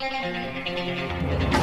Thank you.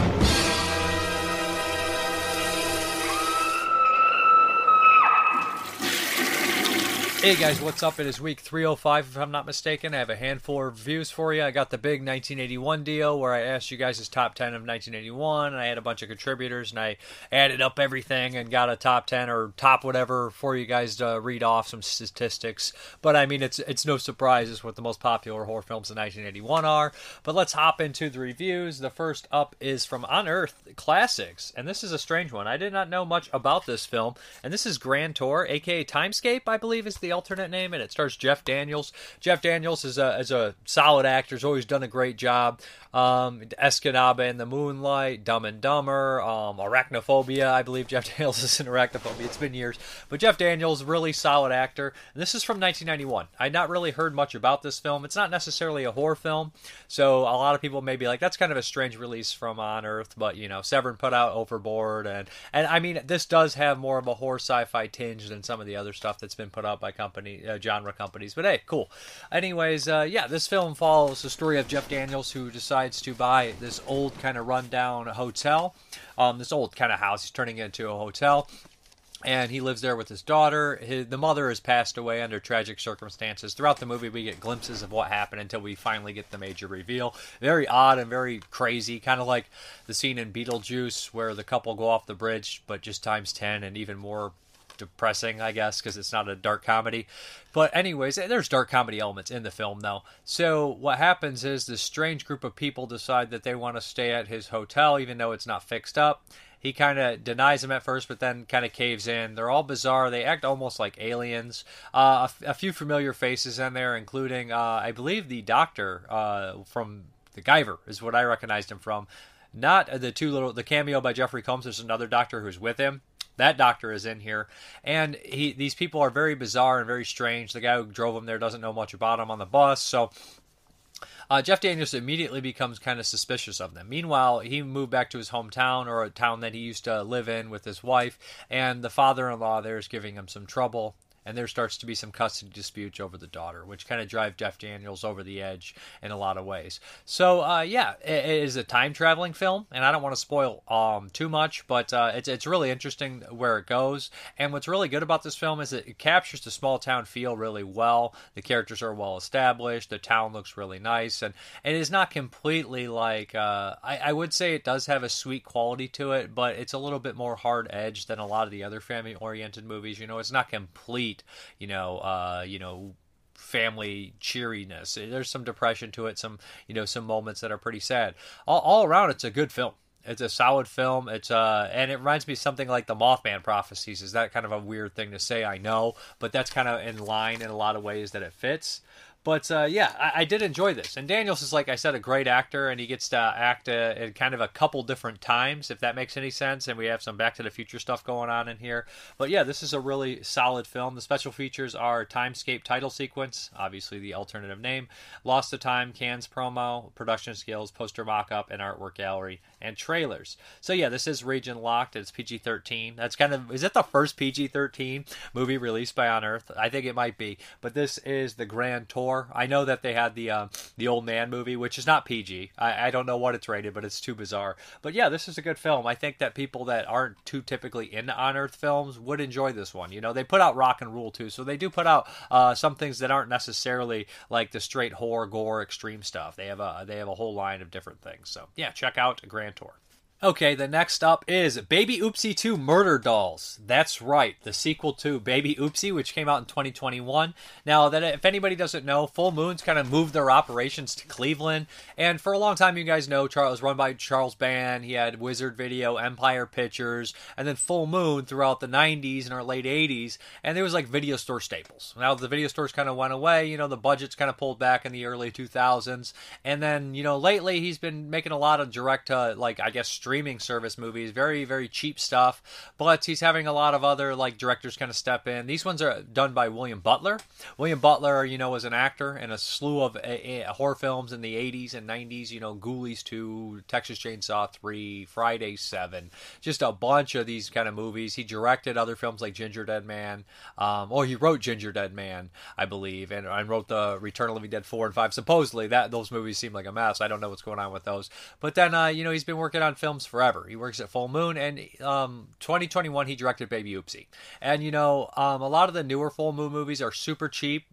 Hey guys, what's up? It is week 305, if I'm not mistaken. I have a handful of reviews for you. I got the big 1981 deal where I asked you guys' top 10 of 1981, and I had a bunch of contributors, and I added up everything and got a top 10 or top whatever for you guys to read off some statistics. But I mean, it's it's no surprise it's what the most popular horror films of 1981 are. But let's hop into the reviews. The first up is from Unearthed Classics, and this is a strange one. I did not know much about this film, and this is Grand Tour, aka Timescape, I believe is the alternate name, and it stars Jeff Daniels. Jeff Daniels is a is a solid actor. He's always done a great job. Um, Escanaba in the Moonlight, Dumb and Dumber, um, Arachnophobia. I believe Jeff Daniels is in Arachnophobia. It's been years, but Jeff Daniels, really solid actor. And this is from 1991. I'd not really heard much about this film. It's not necessarily a horror film, so a lot of people may be like, "That's kind of a strange release from Unearthed." But you know, Severin put out Overboard, and and I mean, this does have more of a horror sci-fi tinge than some of the other stuff that's been put out by company uh, genre companies. But hey, cool. Anyways, uh, yeah, this film follows the story of Jeff Daniels who decides to buy this old kind of rundown hotel, um, this old kind of house. He's turning it into a hotel. And he lives there with his daughter. His, the mother has passed away under tragic circumstances. Throughout the movie, we get glimpses of what happened until we finally get the major reveal. Very odd and very crazy, kind of like the scene in Beetlejuice where the couple go off the bridge, but just times 10 and even more depressing, I guess, because it's not a dark comedy. But anyways, there's dark comedy elements in the film though. So what happens is this strange group of people decide that they want to stay at his hotel, even though it's not fixed up. He kind of denies them at first, but then kind of caves in. They're all bizarre. They act almost like aliens. Uh, a, few familiar faces in there, including, uh, I believe, the doctor uh, from the Guyver is what I recognized him from. Not the two little the cameo by Jeffrey Combs. There's another doctor who's with him that doctor is in here. And he these people are very bizarre and very strange. The guy who drove them there doesn't know much about them on the bus. So uh, Jeff Daniels immediately becomes kind of suspicious of them. Meanwhile, he moved back to his hometown or a town that he used to live in with his wife, and the father in law there is giving him some trouble and there starts to be some custody disputes over the daughter, which kind of drive Jeff Daniels over the edge in a lot of ways. So, uh, yeah, it, it is a time traveling film, and I don't want to spoil um, too much, but uh, it's it's really interesting where it goes. And what's really good about this film is it captures the small town feel really well. The characters are well established. The town looks really nice, and it is not completely like uh, I, I would say it does have a sweet quality to it, but it's a little bit more hard edged than a lot of the other family oriented movies. You know, it's not complete you know, uh, you know, family cheeriness. There's some depression to it, some you know, some moments that are pretty sad. All, all around, it's a good film. It's a solid film. It's uh, and it reminds me something like the Mothman prophecies. Is that kind of a weird thing to say? I know, but that's kind of in line in a lot of ways that it fits. But uh, yeah, I, I, did enjoy this. And Daniels is, like I said, a great actor, and he gets to act uh, in kind of a couple different times, if that makes any sense. And we have some Back to the Future stuff going on in here. But yeah, this is a really solid film. The special features are Timescape title sequence, obviously the alternative name, Lost to Time, Cannes promo, production skills, poster mock up, and artwork gallery, and trailers. So yeah, this is region locked. It's PG 13. That's kind of, is it the first PG 13 movie released by Unearthed? I think it might be. But this is the Grand Tour I know that they had the uh, the old man movie, which is not PG. I, I don't know what it's rated, but it's too bizarre. But yeah, this is a good film. I think that people that aren't too typically into Unearthed films would enjoy this one. You know, they put out Rock and Rule too, so they do put out uh, some things that aren't necessarily like the straight horror, gore, extreme stuff. They have a they have a whole line of different things. So yeah, check out Grand Tour. Okay, the next up is Baby Oopsie 2 Murder Dolls. That's right, the sequel to Baby Oopsie, which came out in 2021. Now, that if anybody doesn't know, Full Moon's kind of moved their operations to Cleveland, and for a long time, you guys know Charles run by Charles Band. He had Wizard Video, Empire Pictures, and then Full Moon throughout the 90s and our late 80s, and there was like video store staples. Now the video stores kind of went away. You know, the budgets kind of pulled back in the early 2000s, and then you know lately he's been making a lot of direct, uh, like I guess streaming service movies, very very cheap stuff. But he's having a lot of other like directors kind of step in. These ones are done by William Butler. William Butler, you know, was an actor in a slew of a, a horror films in the 80s and 90s. You know, Ghoulies 2, Texas Chainsaw 3, Friday 7, just a bunch of these kind of movies. He directed other films like Gingerdead Man. Um, or he wrote Gingerdead Man, I believe, and, and wrote the Return of Living Dead 4 and 5. Supposedly, that those movies seem like a mess. I don't know what's going on with those. But then, uh, you know, he's been working on films forever. He works at Full Moon, and um, 2021 he directed Baby Oopsie. And you know, um, a lot of the newer Full Moon movies are super cheap,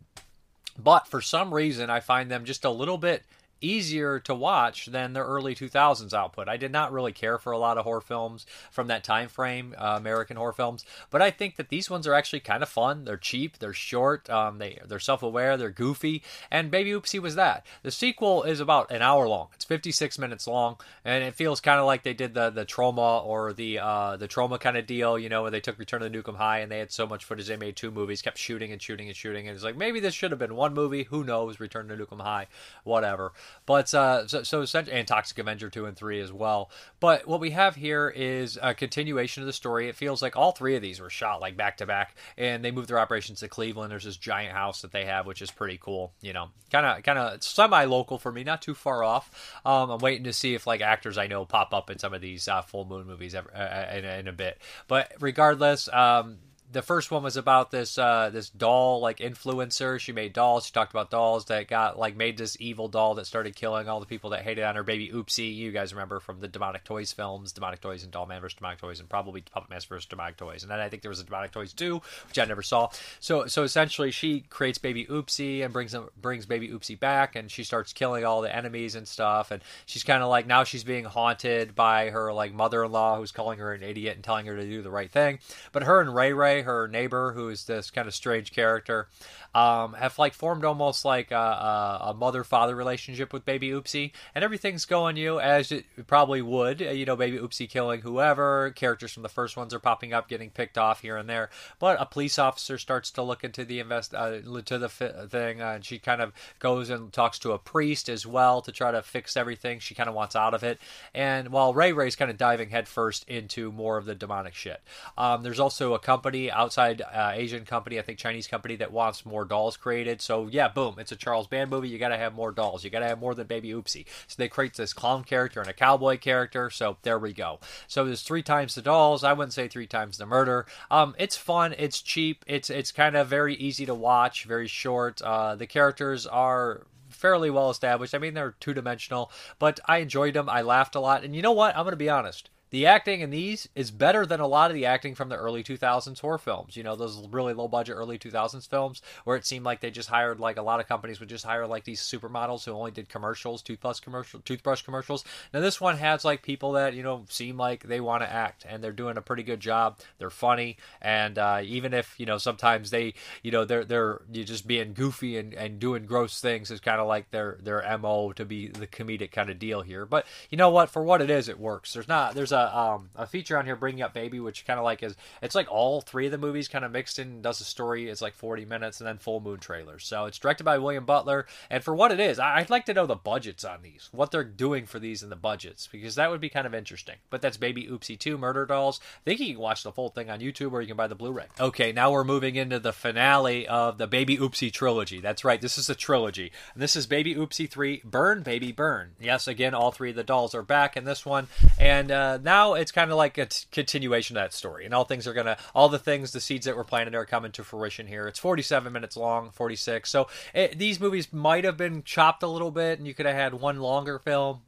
but for some reason I find them just a little bit easier to watch than the early 2000s output. I did not really care for a lot of horror films from that time frame, uh, American horror films, but I think that these ones are actually kind of fun. They're cheap, they're short, um, they they're self-aware, they're goofy, and Baby Oopsie was that. The sequel is about an hour long. It's 56 minutes long, and it feels kind of like they did the the Troma or the uh, the Troma kind of deal, you know, where they took Return of the Nuke 'Em High and they had so much footage they made two movies, kept shooting and shooting and shooting, and it's like maybe this should have been one movie. Who knows? Return to Nuke 'Em High, whatever. But uh, so, so essentially, and Toxic Avenger two and three as well. But what we have here is a continuation of the story. It feels like all three of these were shot like back to back, and they moved their operations to Cleveland. There's this giant house that they have, which is pretty cool. You know, kind of kind of semi local for me, not too far off. Um, I'm waiting to see if like actors I know pop up in some of these uh, full moon movies ever, uh, in, in, a bit. But regardless. Um, the first one was about this uh, this doll like influencer. She made dolls. She talked about dolls that got like made this evil doll that started killing all the people that hated on her baby Oopsie. You guys remember from the Demonic Toys films, Demonic Toys and Doll Man vs. Demonic Toys, and probably Puppet Master vs. Demonic Toys. And then I think there was a Demonic Toys 2, which I never saw. So so essentially, she creates baby Oopsie and brings brings baby Oopsie back, and she starts killing all the enemies and stuff. And she's kind of like now she's being haunted by her like mother-in-law who's calling her an idiot and telling her to do the right thing. But her and Ray Ray, her neighbor, who is this kind of strange character, um, have like formed almost like a, a, a mother-father relationship with Baby Oopsie, and everything's going you as it probably would. Uh, you know, Baby Oopsie killing whoever. Characters from the first ones are popping up, getting picked off here and there. But a police officer starts to look into the invest uh, to the fi- thing, uh, and she kind of goes and talks to a priest as well to try to fix everything. She kind of wants out of it, and while Ray Ray's kind of diving headfirst into more of the demonic shit. Um, there's also a company outside uh, Asian company, I think Chinese company that wants more dolls created. So yeah, boom, it's a Charles Band movie. You got to have more dolls. You got to have more than Baby Oopsie. So they create this clown character and a cowboy character. So there we go. So there's three times the dolls. I wouldn't say three times the murder. Um, it's fun. It's cheap. It's it's kind of very easy to watch. Very short. Uh, the characters are fairly well established. I mean, they're two dimensional, but I enjoyed them. I laughed a lot. And you know what? I'm going to be honest. The acting in these is better than a lot of the acting from the early 2000s horror films. You know, those really low budget early 2000s films where it seemed like they just hired like a lot of companies would just hire like these supermodels who only did commercials, toothbrush commercial, toothbrush commercials. Now this one has like people that you know seem like they want to act and they're doing a pretty good job. They're funny and uh, even if you know sometimes they you know they're they're you're just being goofy and, and doing gross things is kind of like their their mo to be the comedic kind of deal here. But you know what? For what it is, it works. There's not there's a um, a feature on here bringing up Baby, which kind of like is it's like all three of the movies kind of mixed in. Does a story. It's like 40 minutes and then full moon trailers. So it's directed by William Butler, and for what it is, I'd like to know the budgets on these, what they're doing for these in the budgets, because that would be kind of interesting. But that's Baby Oopsie 2 Murder Dolls. I think you can watch the full thing on YouTube or you can buy the Blu-ray. Okay, now we're moving into the finale of the Baby Oopsie trilogy. That's right, this is a trilogy. And this is Baby Oopsie 3 Burn Baby Burn. Yes, again, all three of the dolls are back in this one, and uh, now it's kind of like a t- continuation of that story, and all things are gonna, all the things, the seeds that were planted are coming to fruition here. It's 47 minutes long, 46. So it, these movies might have been chopped a little bit, and you could have had one longer film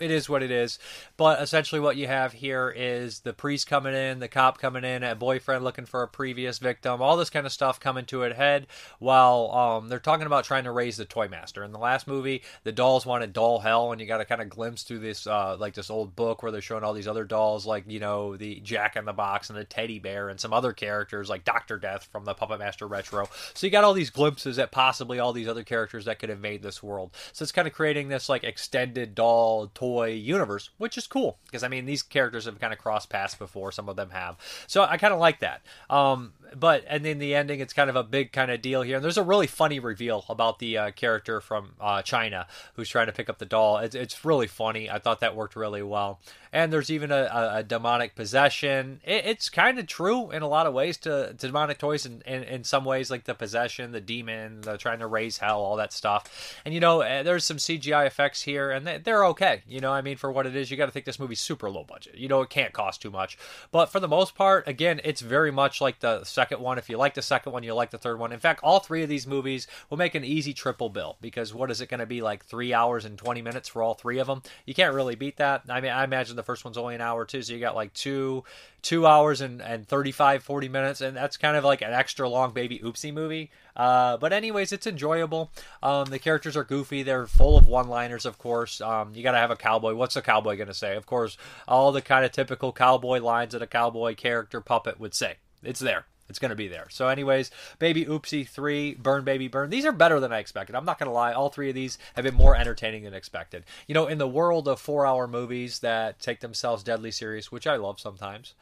it is what it is. But essentially, what you have here is the priest coming in, the cop coming in, a boyfriend looking for a previous victim, all this kind of stuff coming to a head while um, they're talking about trying to raise the toy master. In the last movie, the dolls wanted doll hell, and you got a kind of glimpse through this uh, like this old book where they're showing all these other dolls, like you know the Jack in the Box and the teddy bear, and some other characters like Doctor Death from the Puppet Master Retro. So you got all these glimpses at possibly all these other characters that could have made this world. So it's kind of creating this like extended doll toy toy universe, which is cool because I mean these characters have kind of crossed paths before. Some of them have, so I kind of like that. Um, but and in the ending, it's kind of a big kind of deal here. And there's a really funny reveal about the uh, character from uh, China who's trying to pick up the doll. It's, it's really funny. I thought that worked really well. And there's even a, a, a demonic possession. It, it's kind of true in a lot of ways to, to demonic toys, and in, in, in, some ways like the possession, the demon, the trying to raise hell, all that stuff. And you know, eh, there's some CGI effects here, and they're okay. You know, I mean, for what it is, you got to think this movie's super low budget. You know, it can't cost too much. But for the most part, again, it's very much like the second one. If you like the second one, you like the third one. In fact, all three of these movies will make an easy triple bill because what is it going to be like three hours and 20 minutes for all three of them? You can't really beat that. I mean, I imagine the first one's only an hour too, so you got like two two hours and, and 35 40 minutes and that's kind of like an extra long baby oopsie movie uh, but anyways it's enjoyable um, the characters are goofy they're full of one liners of course um, you gotta have a cowboy what's a cowboy gonna say of course all the kind of typical cowboy lines that a cowboy character puppet would say it's there it's going to be there. So, anyways, Baby Oopsie 3, Burn Baby Burn. These are better than I expected. I'm not going to lie. All three of these have been more entertaining than expected. You know, in the world of four hour movies that take themselves deadly serious, which I love sometimes,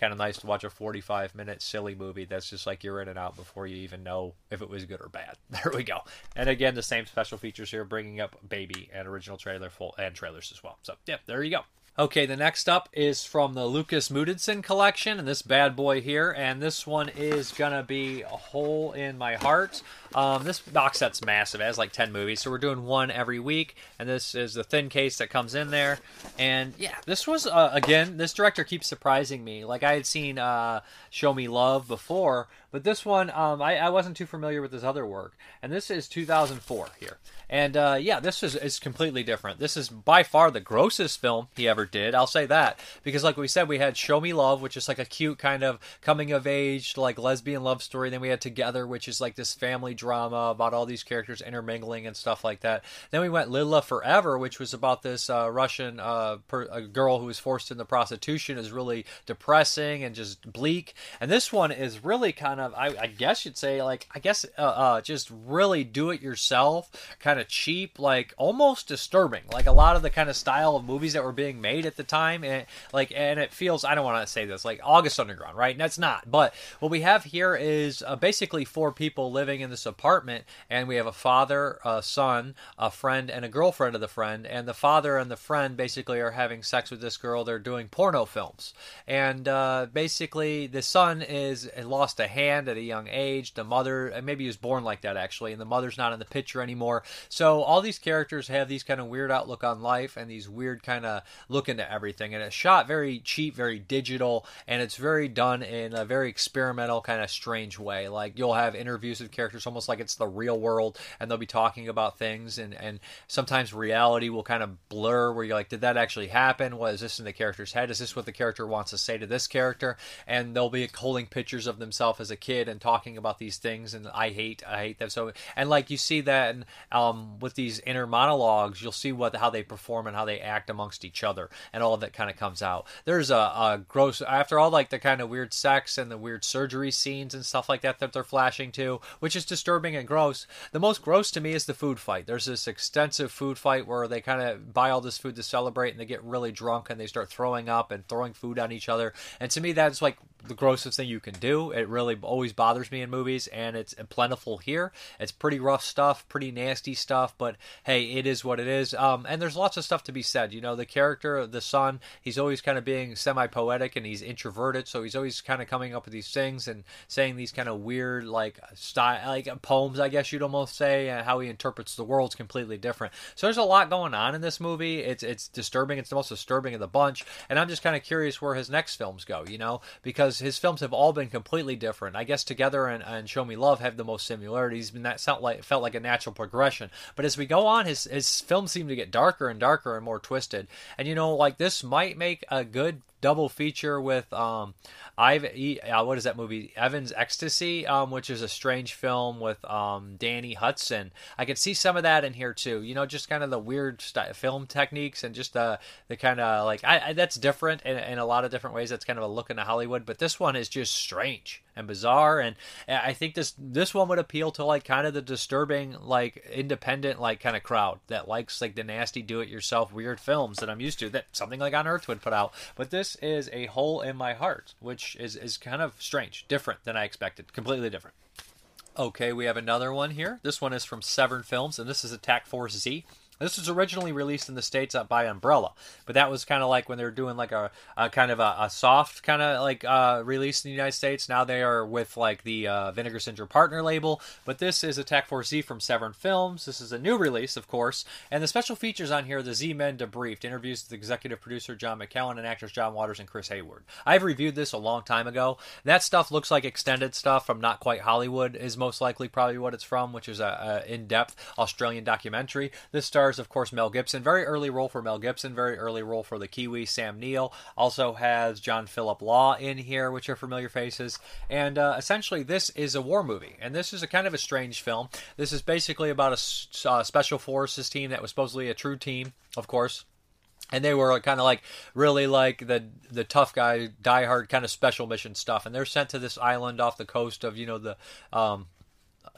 kind of nice to watch a 45 minute silly movie that's just like you're in and out before you even know if it was good or bad. There we go. And again, the same special features here, bringing up Baby and original trailer full and trailers as well. So, yeah, there you go. Okay, the next up is from the Lukas Moodysson collection, and this bad boy here, and this one is gonna be a hole in my heart. Um, this box set's massive; it has like ten movies, so we're doing one every week, and this is the thin case that comes in there. And yeah, this was uh, again, this director keeps surprising me. Like I had seen uh, Show Me Love before, but this one, um, I, I, wasn't too familiar with his other work, and this is 2004 here. And uh, yeah, this is, is completely different. This is by far the grossest film he ever did. I'll say that because, like we said, we had Show Me Love, which is like a cute kind of coming of age, like lesbian love story. Then we had Together, which is like this family drama about all these characters intermingling and stuff like that. Then we went Lila Forever, which was about this uh, Russian uh, per, girl who was forced into prostitution, is really depressing and just bleak. And this one is really kind kind of I, I guess you'd say like I guess uh, uh, just really do it yourself, kind of cheap, like almost disturbing. Like a lot of the kind of style of movies that were being made at the time, and like and it feels I don't want to say this like August Underground, right? And that's not. But what we have here is uh, basically four people living in this apartment, and we have a father, a son, a friend, and a girlfriend of the friend, and the father and the friend basically are having sex with this girl. They're doing porno films, and uh, basically the son is lost a hand at a young age. The mother, maybe he was born like that actually, and the mother's not in the picture anymore. So all these characters have these kind of weird outlook on life and these weird kind of look into everything. And it's shot very cheap, very digital, and it's very done in a very experimental kind of strange way. Like you'll have interviews with characters almost like it's the real world, and they'll be talking about things, and and sometimes reality will kind of blur where you're like, did that actually happen? What is this in the character's head? Is this what the character wants to say to this character? And they'll be holding pictures of themselves as a kid and talking about these things and I hate I hate them so and like you see that in, um, with these inner monologues you'll see what how they perform and how they act amongst each other and all of that kind of comes out. There's a, a gross after all like the kind of weird sex and the weird surgery scenes and stuff like that that they're flashing to which is disturbing and gross the most gross to me is the food fight. There's this extensive food fight where they kind of buy all this food to celebrate and they get really drunk and they start throwing up and throwing food on each other. And to me that's like the grossest thing you can do. It really always bothers me in movies, and it's plentiful here. It's pretty rough stuff, pretty nasty stuff, but hey, it is what it is. Um, and there's lots of stuff to be said. You know, the character, the son, he's always kind of being semi poetic and he's introverted, so he's always kind of coming up with these things and saying these kind of weird, like, style, like poems, I guess you'd almost say, and how he interprets the world's completely different. So there's a lot going on in this movie. It's, it's disturbing. It's the most disturbing of the bunch, and I'm just kind of curious where his next films go, you know, because because his films have all been completely different. I guess Together and, and Show Me Love have the most similarities, and that felt like felt like a natural progression. But as we go on, his his films seem to get darker and darker and more twisted. And you know, like this might make a good double feature with um, I've uh, what is that movie? Evan's Ecstasy, um, which is a strange film with um, Danny Hudson. I could see some of that in here too. You know, just kind of the weird st- film techniques and just the the kind of like I, I, that's different in, in a lot of different ways. That's kind of a look into Hollywood, but this one is just strange and bizarre. And I think this this one would appeal to like kind of the disturbing, like independent, like kind of crowd that likes like the nasty, do-it-yourself weird films that I'm used to. That something like Unearthed would put out. But this is a hole in my heart, which is is kind of strange, different than I expected, completely different. Okay, we have another one here. This one is from Severin Films, and this is Attack Force Z. This was originally released in the states by Umbrella, but that was kind of like when they were doing like a, a kind of a, a soft kind of like uh, release in the United States. Now they are with like the uh, Vinegar Syndrome partner label. But this is Attack Force Z from Severin Films. This is a new release, of course, and the special features on here: the Z Men debriefed, interviews with executive producer John McCallum and actors John Waters and Chris Haywood. I've reviewed this a long time ago. That stuff looks like extended stuff from Not Quite Hollywood is most likely probably what it's from, which is a, a in-depth Australian documentary. This stars stars, of course, Mel Gibson. Very early role for Mel Gibson. Very early role for the Kiwi, Sam Neill. Also has John Philip Law in here, which are familiar faces. And uh, essentially, this is a war movie. And this is a kind of a strange film. This is basically about a uh, special forces team that was supposedly a true team, of course and they were kind of like really like the the tough guy diehard kind of special mission stuff and they're sent to this island off the coast of you know the um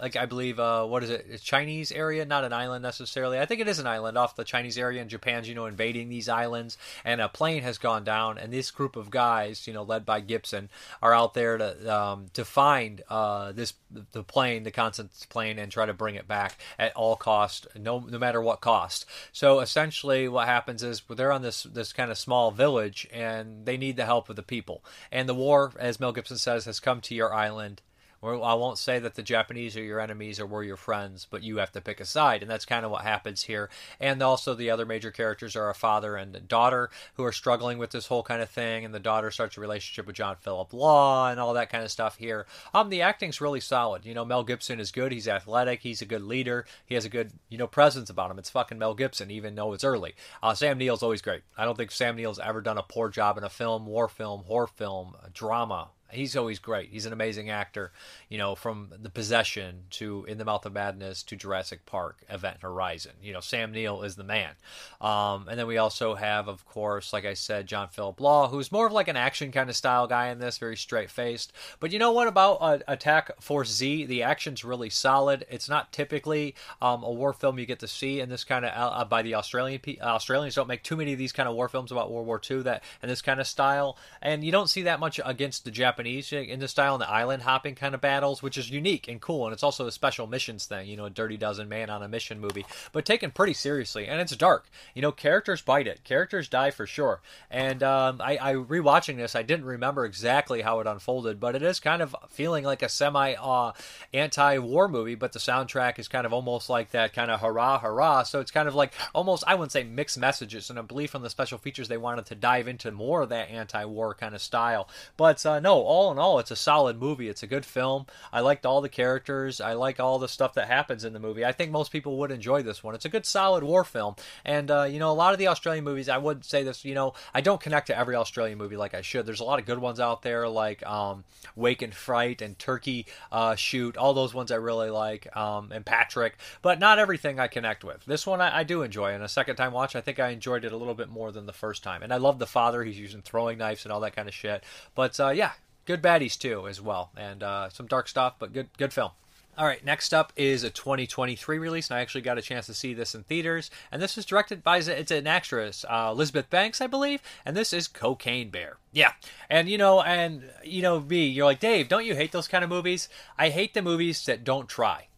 like I believe uh, what is it? It's Chinese area, not an island necessarily. I think it is an island off the Chinese area, and Japan's you know invading these islands, and a plane has gone down, and this group of guys, you know, led by Gibson, are out there to um, to find uh, this the plane, the Constance plane, and try to bring it back at all cost, no no matter what cost. So essentially, what happens is they're on this this kind of small village, and they need the help of the people, and the war, as Mel Gibson says, has come to your island I won't say that the Japanese are your enemies or we're your friends, but you have to pick a side, and that's kind of what happens here. And also, the other major characters are a father and daughter who are struggling with this whole kind of thing, and the daughter starts a relationship with John Philip Law and all that kind of stuff here. Um, the acting's really solid. You know, Mel Gibson is good. He's athletic. He's a good leader. He has a good, you know, presence about him. It's fucking Mel Gibson, even though it's early. Uh, Sam Neill's always great. I don't think Sam Neill's ever done a poor job in a film, war film, horror film, drama, he's always great. He's an amazing actor, you know, from The Possession to In the Mouth of Madness to Jurassic Park, Event Horizon. You know, Sam Neill is the man. Um, and then we also have, of course, like I said, John Philip Law, who's more of like an action kind of style guy in this, very straight faced. But you know what about uh, Attack Force Z? The action's really solid. It's not typically um, a war film you get to see in this kind of uh, uh by the Australian Australians don't make too many of these kind of war films about World War II that and this kind of style, and you don't see that much against the Japanese Japanese in the style and the island hopping kind of battles, which is unique and cool. And it's also a special missions thing, you know, a Dirty Dozen Man on a mission movie, but taken pretty seriously. And it's dark. You know, characters bite it. Characters die for sure. And um, I, I rewatching this, I didn't remember exactly how it unfolded, but it is kind of feeling like a semi uh, anti war movie, but the soundtrack is kind of almost like that kind of hurrah, hurrah. So it's kind of like almost, I wouldn't say mixed messages. And I believe from the special features, they wanted to dive into more of that anti war kind of style. But uh, no, all in all, it's a solid movie. It's a good film. I liked all the characters. I like all the stuff that happens in the movie. I think most people would enjoy this one. It's a good, solid war film. And, uh, you know, a lot of the Australian movies, I would say this, you know, I don't connect to every Australian movie like I should. There's a lot of good ones out there, like um, Wake in Fright and Turkey uh, Shoot. All those ones I really like, um, and Patrick. But not everything I connect with. This one I, I do enjoy. And a second time watch, I think I enjoyed it a little bit more than the first time. And I love the father. He's using throwing knives and all that kind of shit. But uh, yeah, good baddies too as well, and uh, some dark stuff, but good good film. All right, next up is a 2023 release, and I actually got a chance to see this in theaters. And this is directed by it's an actress, uh, Elizabeth Banks, I believe, and this is Cocaine Bear. Yeah, and you know, and you know, me, you're like Dave, don't you hate those kind of movies? I hate the movies that don't try.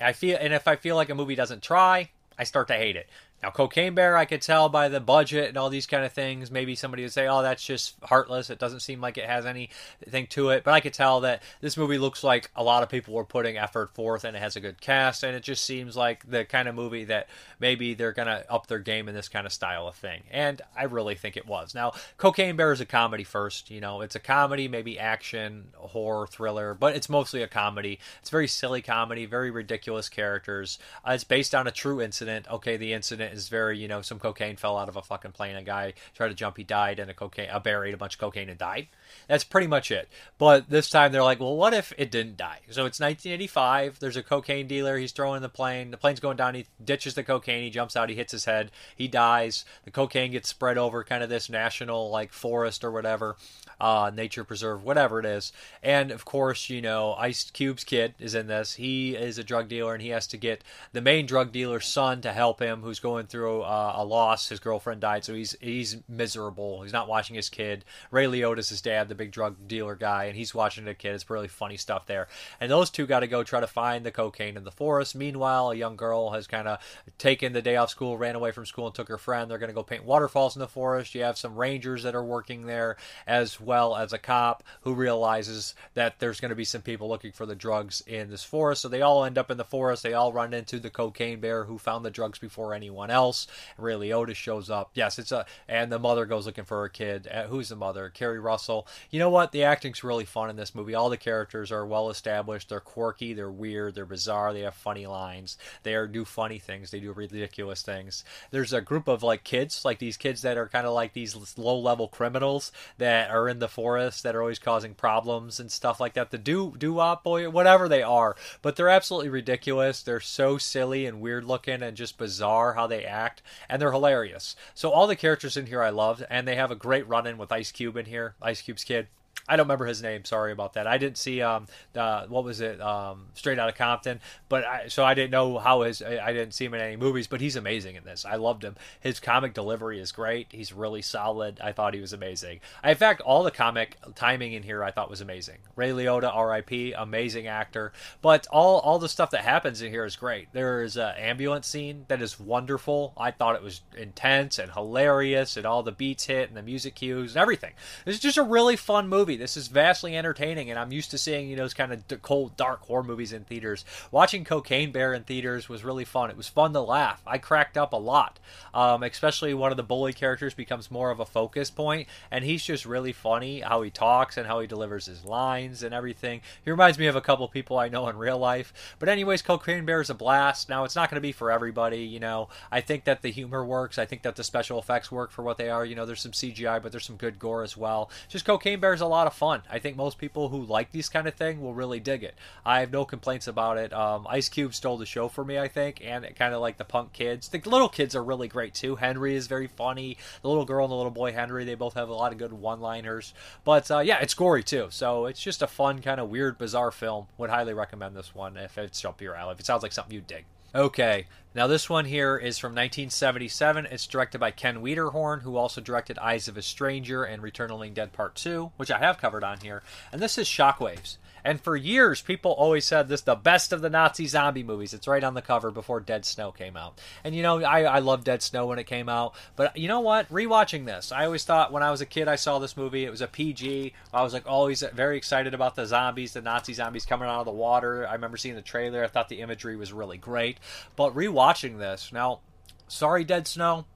I feel, and if I feel like a movie doesn't try, I start to hate it. Now, Cocaine Bear, I could tell by the budget and all these kind of things. Maybe somebody would say, "Oh, that's just heartless. It doesn't seem like it has anything to it." But I could tell that this movie looks like a lot of people were putting effort forth, and it has a good cast, and it just seems like the kind of movie that maybe they're gonna up their game in this kind of style of thing. And I really think it was. Now, Cocaine Bear is a comedy first. You know, it's a comedy, maybe action, horror, thriller, but it's mostly a comedy. It's very silly comedy, very ridiculous characters. Uh, it's based on a true incident. Okay, the incident it is very, you know, some cocaine fell out of a fucking plane. A guy tried to jump, he died, and a cocaine, a buried a bunch of cocaine and died. That's pretty much it. But this time they're like, well, what if it didn't die? So it's 1985. There's a cocaine dealer. He's throwing the plane. The plane's going down. He ditches the cocaine. He jumps out. He hits his head. He dies. The cocaine gets spread over kind of this national like forest or whatever, uh, nature preserve, whatever it is. And of course, you know, Ice Cube's kid is in this. He is a drug dealer, and he has to get the main drug dealer's son to help him, who's going through uh, a loss. His girlfriend died, so he's he's miserable. He's not watching his kid. Ray Liotta's his dad, the big drug dealer guy, and he's watching the kid. It's really funny stuff there. And those two got to go try to find the cocaine in the forest. Meanwhile, a young girl has kind of taken the day off school, ran away from school, and took her friend. They're going to go paint waterfalls in the forest. You have some rangers that are working there, as well as a cop who realizes that there's going to be some people looking for the drugs in this forest. So they all end up in the forest. They all run into the cocaine bear who found the drugs before anyone else. Ray Liotta shows up. Yes, it's a and the mother goes looking for her kid. Uh, who's the mother? Keri Russell. You know what? The acting's really fun in this movie. All the characters are well established. They're quirky. They're weird. They're bizarre. They have funny lines. They are, do funny things. They do ridiculous things. There's a group of like kids, like these kids that are kind of like these low level criminals that are in the forest that are always causing problems and stuff like that. The do do wop boy, whatever they are, but they're absolutely ridiculous. They're so silly and weird looking and just bizarre how they act, and they're hilarious. So all the characters in here I loved, and they have a great run in with Ice Cube in here. Ice Cube's kid. I don't remember his name. Sorry about that. I didn't see um what was it um Straight Outta Compton, but I, so I didn't know how his I didn't see him in any movies, but he's amazing in this. I loved him. His comic delivery is great. He's really solid. I thought he was amazing. in fact, all the comic timing in here I thought was amazing. Ray Liotta, R.I.P. Amazing actor. But all all the stuff that happens in here is great. There is an ambulance scene that is wonderful. I thought it was intense and hilarious, and all the beats hit and the music cues and everything. It's just a really fun movie. This is vastly entertaining, and I'm used to seeing you know those kind of cold, dark horror movies in theaters. Watching Cocaine Bear in theaters was really fun. It was fun to laugh. I cracked up a lot, um, especially one of the bully characters becomes more of a focus point, and he's just really funny how he talks and how he delivers his lines and everything. He reminds me of a couple people I know in real life. But anyways, Cocaine Bear is a blast. Now it's not going to be for everybody. You know, I think that the humor works. I think that the special effects work for what they are. You know, there's some CGI, but there's some good gore as well. Just Cocaine Bear is a lot of fun. I think most people who like these kind of thing will really dig it. I have no complaints about it. Um, Ice Cube stole the show for me, I think, and kind of like the punk kids. The little kids are really great too. Henry is very funny. The little girl and the little boy Henry, they both have a lot of good one-liners. But uh, yeah, it's gory too. So it's just a fun, kind of weird, bizarre film. Would highly recommend this one if it's up your alley. If it sounds like something you dig. Okay, now this one here is from 1977. It's directed by Ken Wiederhorn, who also directed Eyes of a Stranger and Return of the Living Dead Part 2, which I have covered on here. And this is Shockwaves. And for years, people always said this the best of the Nazi zombie movies. It's right on the cover before Dead Snow came out. And you know, I, I love Dead Snow when it came out. But you know what? Rewatching this, I always thought when I was a kid, I saw this movie. It was a PG. I was like always very excited about the zombies, the Nazi zombies coming out of the water. I remember seeing the trailer. I thought the imagery was really great. But rewatching this, now, sorry, Dead Snow.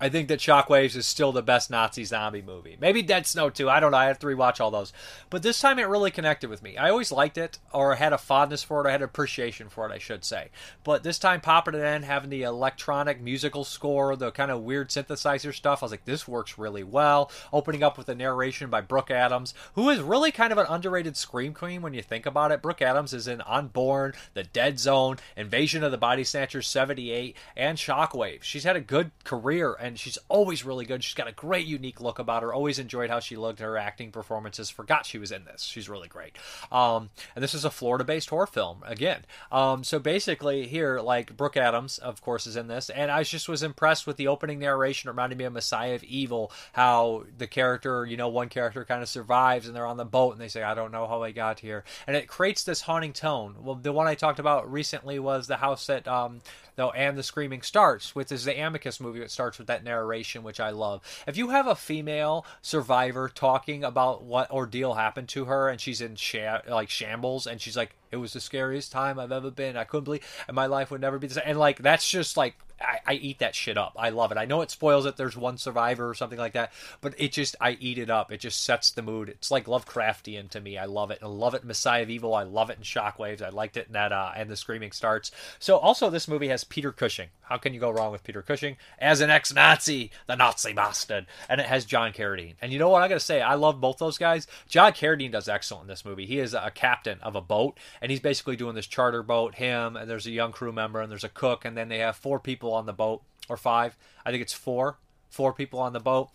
I think that Shockwaves is still the best Nazi zombie movie. Maybe Dead Snow too. I don't know. I have to rewatch all those. But this time it really connected with me. I always liked it, or had a fondness for it, I had an appreciation for it, I should say. But this time popping it in, having the electronic musical score, the kind of weird synthesizer stuff, I was like, this works really well. Opening up with a narration by Brooke Adams, who is really kind of an underrated scream queen when you think about it. Brooke Adams is in Unborn, The Dead Zone, Invasion of the Body Snatchers 78, and Shockwaves. She's had a good career and she's always really good. She's got a great, unique look about her. Always enjoyed how she looked. Her acting performances. Forgot she was in this. She's really great. Um, and this is a Florida-based horror film again. Um, so basically, here, like Brooke Adams, of course, is in this, and I just was impressed with the opening narration. It reminded me of Messiah of Evil. How the character, you know, one character kind of survives, and they're on the boat, and they say, "I don't know how I got here," and it creates this haunting tone. Well, the one I talked about recently was the house that um, though, and the screaming starts, which is the Amicus movie. It starts with that narration, which I love. If you have a female survivor talking about what ordeal happened to her, and she's in like shambles, and she's like, "It was the scariest time I've ever been. I couldn't believe, and my life would never be the same." And like, that's just like I, I, eat that shit up. I love it. I know it spoils it. There's one survivor or something like that, but it just I eat it up. It just sets the mood. It's like Lovecraftian to me. I love it. I love it in Messiah of Evil. I love it in Shockwaves. I liked it in that uh, and the Screaming Starts. So also this movie has Peter Cushing. How can you go wrong with Peter Cushing as an ex-Nazi, the Nazi bastard? And it has John Carradine. And you know what I got to say? I love both those guys. John Carradine does excellent in this movie. He is a captain of a boat, and he's basically doing this charter boat. Him and there's a young crew member, and there's a cook, and then they have four people on the boat or five. I think it's four. Four people on the boat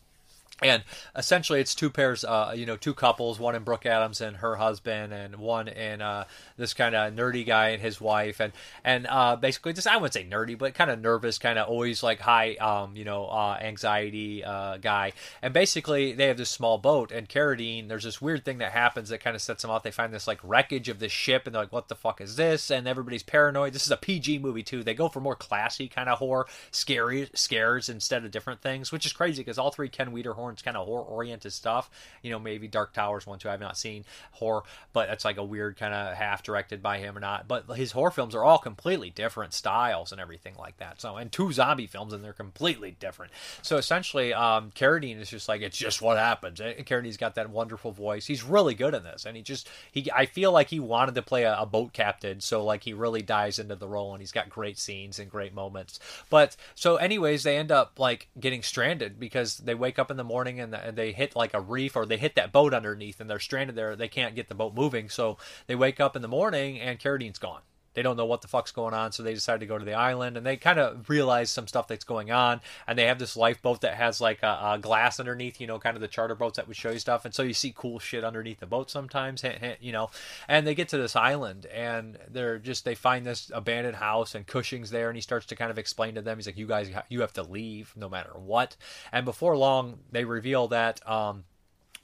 and essentially it's two pairs uh, you know two couples one in brooke adams and her husband and one in uh, this kind of nerdy guy and his wife. And and uh, basically just i wouldn't say nerdy but kind of nervous kind of always like high um, you know uh, anxiety uh, guy. And basically they have this small boat and Carradine there's this weird thing that happens that kind of sets them off. They find this like wreckage of this ship and they're like what the fuck is this? And everybody's paranoid. This is a pg movie too. They go for more classy kind of horror scary scares instead of different things which is crazy because all three ken wiederhorn it's kind of horror oriented stuff. You know, maybe Dark Towers one too. I've not seen horror, but that's like a weird kind of half directed by him or not. But his horror films are all completely different styles and everything like that. So and two zombie films and they're completely different. So essentially, um, Carradine is just like it's just what happens. And Carradine's got that wonderful voice. He's really good in this, and he just he I feel like he wanted to play a, a boat captain, so like he really dives into the role and he's got great scenes and great moments. But so anyways, they end up like getting stranded because they wake up in the morning morning and, and they hit like a reef or they hit that boat underneath and they're stranded there. They can't get the boat moving. So they wake up in the morning and Carradine's gone they don't know what the fuck's going on, so they decide to go to the island and they kind of realize some stuff that's going on. And they have this lifeboat that has like a, a, glass underneath, you know, kind of the charter boats that would show you stuff. And so you see cool shit underneath the boat sometimes, you know. And they get to this island and they're just they find this abandoned house and Cushing's there, and he starts to kind of explain to them. He's like, "You guys, you have to leave no matter what." And before long, they reveal that. Um,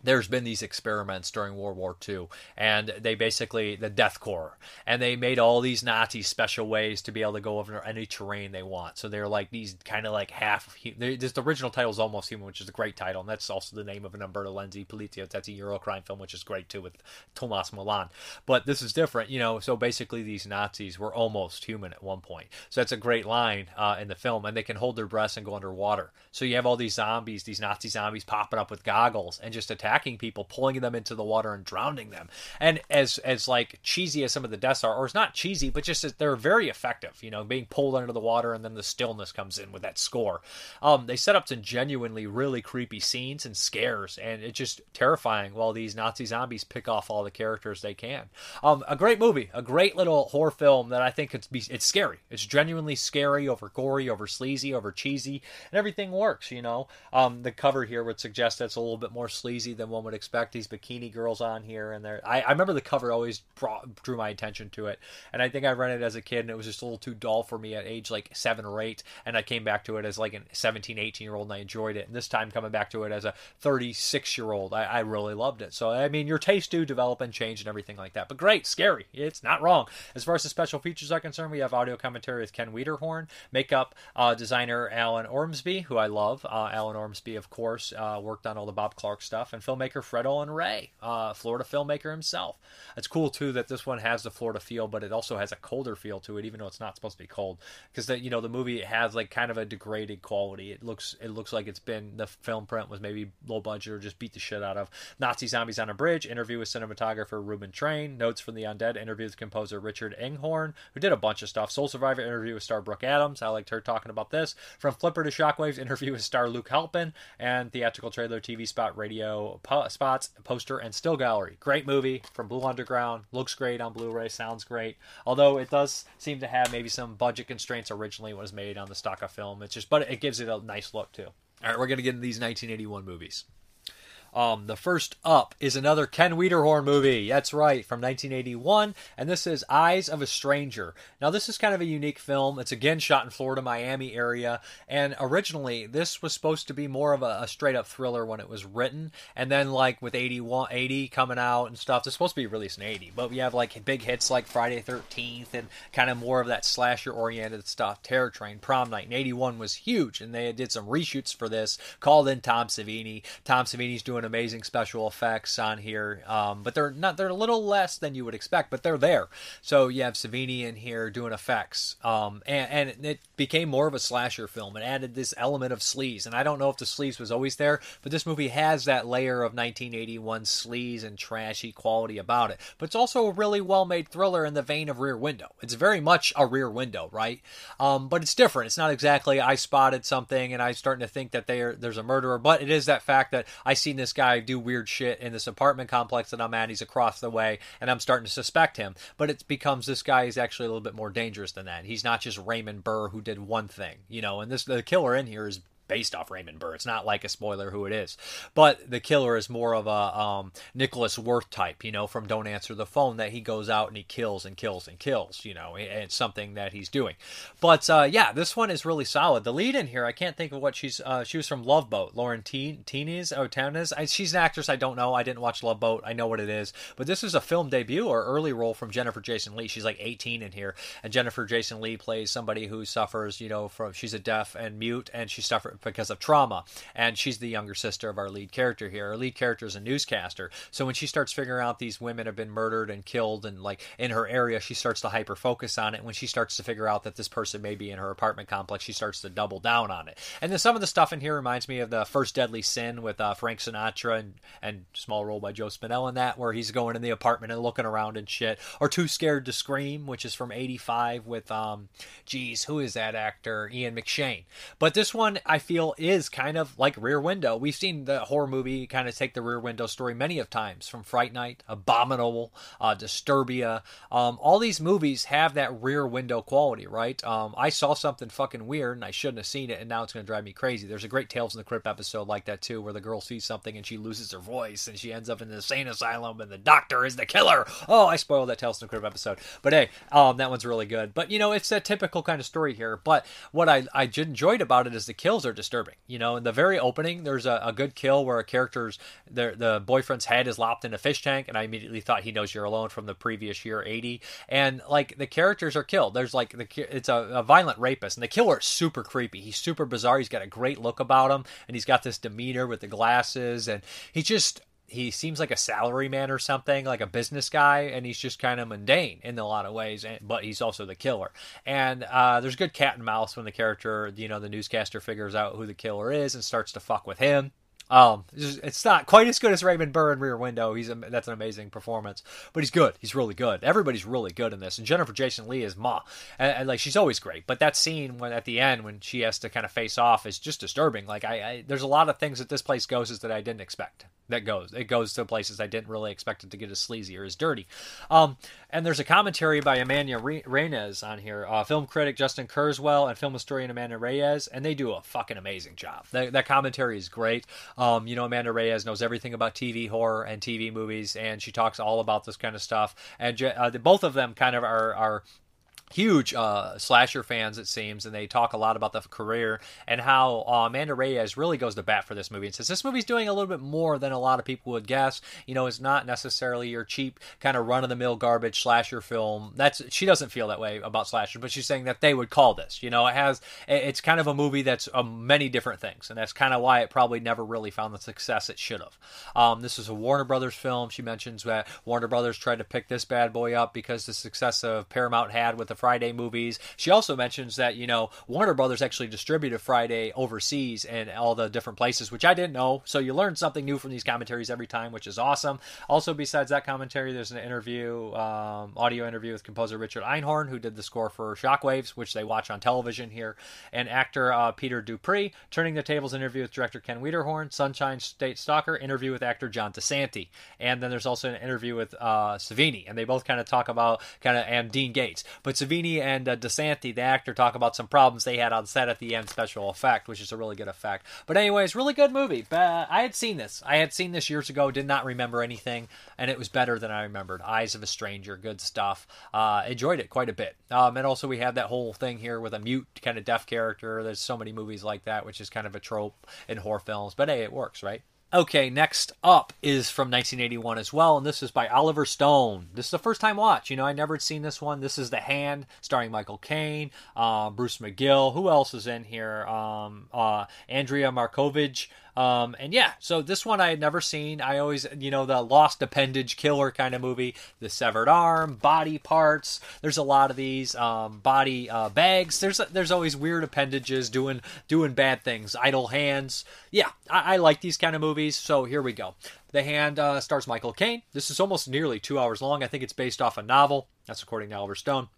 there's been these experiments during World War II, and they basically the Death Corps, and they made all these Nazis special ways to be able to go over any terrain they want. So they're like these kind of like half. This the original title is Almost Human, which is a great title, and that's also the name of an Umberto Lenzi Polizio. That's a Eurocrime film, which is great too with Tomas Milian. But this is different, you know. So basically, these Nazis were almost human at one point. So that's a great line uh, in the film, and they can hold their breaths and go underwater. So you have all these zombies, these Nazi zombies popping up with goggles and just attack attacking people, pulling them into the water and drowning them. And as as like cheesy as some of the deaths are, or it's not cheesy, but just they're very effective. You know, being pulled under the water and then the stillness comes in with that score. Um, they set up some genuinely really creepy scenes and scares, and it's just terrifying while these Nazi zombies pick off all the characters they can. Um, a great movie, a great little horror film that I think it's be, it's scary. It's genuinely scary, over gory, over sleazy, over cheesy, and everything works. You know, um, the cover here would suggest that it's a little bit more sleazy than one would expect. These bikini girls on here, and they're I, I remember the cover always brought, drew my attention to it, and I think I rented it as a kid, and it was just a little too dull for me at age like seven or eight, and I came back to it as like a 17, 18 year old, and I enjoyed it. And this time coming back to it as a 36 year old, I, I really loved it. So I mean, your tastes do develop and change and everything like that. But great, scary. It's not wrong. As far as the special features are concerned, we have audio commentary with Ken Wiederhorn, makeup uh, designer Alan Ormsby, who I love. Uh, Alan Ormsby, of course, uh, worked on all the Bob Clark stuff, and filmmaker filmmaker Fred Olen Ray, uh, Florida filmmaker himself. It's cool too that this one has the Florida feel, but it also has a colder feel to it, even though it's not supposed to be cold. Because that you know the movie has like kind of a degraded quality. It looks it looks like it's been the film print was maybe low budget or just beat the shit out of. Nazi zombies on a bridge. Interview with cinematographer Reuben Trane. Notes from the Undead. Interview with composer Richard Einhorn, who did a bunch of stuff. Soul Survivor. Interview with star Brooke Adams. I liked her talking about this. From Flipper to Shockwaves. Interview with star Luke Halpin and theatrical trailer, TV spot, radio spots, poster, and still gallery. Great movie from Blue Underground. Looks great on Blu-ray. Sounds great. Although it does seem to have maybe some budget constraints originally when it was made on the stock of film. It's just, but it gives it a nice look too. All right, we're gonna get into these 1981 movies. Um, the first up is another Ken Wiederhorn movie. That's right, from 1981, and this is Eyes of a Stranger. Now, this is kind of a unique film. It's again shot in Florida, Miami area, and originally this was supposed to be more of a, a straight up thriller when it was written, and then like with 81, 80 coming out and stuff, it's supposed to be released in 80, but we have like big hits like Friday 13th and kind of more of that slasher oriented stuff. Terror Train, Prom Night in 81 was huge, and they did some reshoots for this. Called in Tom Savini. Tom Savini's doing doing amazing special effects on here, um, but they're not. They're a little less than you would expect, but they're there. So you have Savini in here doing effects, um, and, and it became more of a slasher film. It added this element of sleaze, and I don't know if the sleaze was always there, but this movie has that layer of 1981 sleaze and trashy quality about it. But it's also a really well-made thriller in the vein of Rear Window. It's very much a Rear Window, right? Um, but it's different. It's not exactly I spotted something and I'm starting to think that there's a murderer, but it is that fact that I seen this guy do weird shit in this apartment complex that I'm at. He's across the way, and I'm starting to suspect him. But it becomes this guy is actually a little bit more dangerous than that. He's not just Raymond Burr who did one thing, you know. And this the killer in here is based off Raymond Burr. It's not like a spoiler who it is, but the killer is more of a um, Nicholas Worth type, you know, from Don't Answer the Phone. That he goes out and he kills and kills and kills, you know, and it's something that he's doing. But uh, yeah, this one is really solid. The lead in here, I can't think of what she's. Uh, she was from Love Boat, Lauren Teenes oh Townes. She's an actress I don't know. I didn't watch Love Boat. I know what it is, but this is a film debut or early role from Jennifer Jason Lee. She's like 18 in here, and Jennifer Jason Lee plays somebody who suffers, you know, from she's a deaf and mute, and she suffers because of trauma. And she's the younger sister of our lead character here. Our lead character is a newscaster. So when she starts figuring out these women have been murdered and killed and like in her area, she starts to hyper focus on it. When she starts to figure out that this person may be in her apartment complex, she starts to double down on it. And then some of the stuff in here reminds me of the first Deadly Sin with uh, Frank Sinatra and, and small role by Joe Spinell in that, where he's going in the apartment and looking around and shit. Or Too Scared to Scream, which is from 85 with, um, geez, who is that actor? Ian McShane. But this one, I feel, is kind of like Rear Window. We've seen the horror movie kind of take the Rear Window story many of times, from Fright Night, Abominable, uh, Disturbia. Um, all these movies have that Rear Window quality, right? Um, I saw something fucking weird and I shouldn't have seen it, and now it's going to drive me crazy. There's a great Tales from the Crypt episode like that too, where the girl sees something and she loses her voice and she ends up in the insane asylum, and the doctor is the killer. Oh, I spoiled that Tales from the Crypt episode, but hey, um, that one's really good. But you know, it's a typical kind of story here. But what I I enjoyed about it is the kills are disturbing. You know, in the very opening, there's a, a good kill where a character's the the boyfriend's head is lopped in a fish tank, and I immediately thought he knows you're alone from the previous year 80. And like the characters are killed. There's like the it's a, a violent rapist, and the killer is super creepy. He's super bizarre. He's got a great look about him, and he's got this demeanor with the glasses, and he just he seems like a salaryman or something, like a business guy, and he's just kind of mundane in a lot of ways. But he's also the killer. And uh, there's good cat and mouse when the character, you know, the newscaster figures out who the killer is and starts to fuck with him. Um, it's not quite as good as Raymond Burr in Rear Window. He's a, that's an amazing performance, but he's good. He's really good. Everybody's really good in this, and Jennifer Jason Leigh is Ma, and, and like she's always great. But that scene when at the end when she has to kind of face off is just disturbing. Like I, I there's a lot of things that this place goes is that I didn't expect. That goes it goes to places I didn't really expect it to get as sleazy or as dirty. Um, and there's a commentary by Amanda Reyes on here, uh, film critic Justin Kerswell and film historian Amanda Reyes, and they do a fucking amazing job. That, that commentary is great. Um, you know, Amanda Reyes knows everything about TV horror and TV movies, and she talks all about this kind of stuff. And uh, both of them kind of are, are huge uh, slasher fans, it seems, and they talk a lot about the career and how uh, Amanda Reyes really goes to bat for this movie and says this movie's doing a little bit more than a lot of people would guess. You know, it's not necessarily your cheap kind of run of the mill garbage slasher film. That's she doesn't feel that way about slasher, but she's saying that they would call this. You know, it has it's kind of a movie that's um, many different things, and that's kind of why it probably never really found the success it should have. Um, this is a Warner Brothers film. She mentions that Warner Brothers tried to pick this bad boy up because the success of Paramount had with the Friday movies. She also mentions that, you know, Warner Brothers actually distributed Friday overseas and all the different places, which I didn't know. So you learn something new from these commentaries every time, which is awesome. Also, besides that commentary, there's an interview, um, audio interview with composer Richard Einhorn, who did the score for Shockwaves, which they watch on television here, and actor uh, Peter DuPre, Turning the Tables interview with director Ken Wiederhorn, Sunshine State Stalker interview with actor John DiSanti. And then there's also an interview with uh, Savini, and they both kind of talk about kind of, and Dean Gates. But Savini and uh, DiSanti, the actor, talk about some problems they had on set at the end special effect, which is a really good effect. But anyways, really good movie. But I had seen this. I had seen this years ago. Did not remember anything, and it was better than I remembered. Eyes of a Stranger, good stuff. Uh, enjoyed it quite a bit. Um, and also we have that whole thing here with a mute kind of deaf character. There's so many movies like that, which is kind of a trope in horror films. But hey, it works, right? Okay, next up is from 1981 as well, and this is by Oliver Stone. This is the first time watch. You know, I never had seen this one. This is The Hand, starring Michael Caine, uh, Bruce McGill. Who else is in here? Um, uh, Andrea Marcovicci, Um, and yeah, so this one I had never seen. I always, you know, the lost appendage killer kind of movie, the severed arm, body parts. There's a lot of these um, body uh, bags. There's there's always weird appendages doing doing bad things, idle hands. Yeah, I, I like these kind of movies. So here we go. The Hand uh, stars Michael Caine. This is almost nearly two hours long. I think it's based off a novel. That's according to Oliver Stone.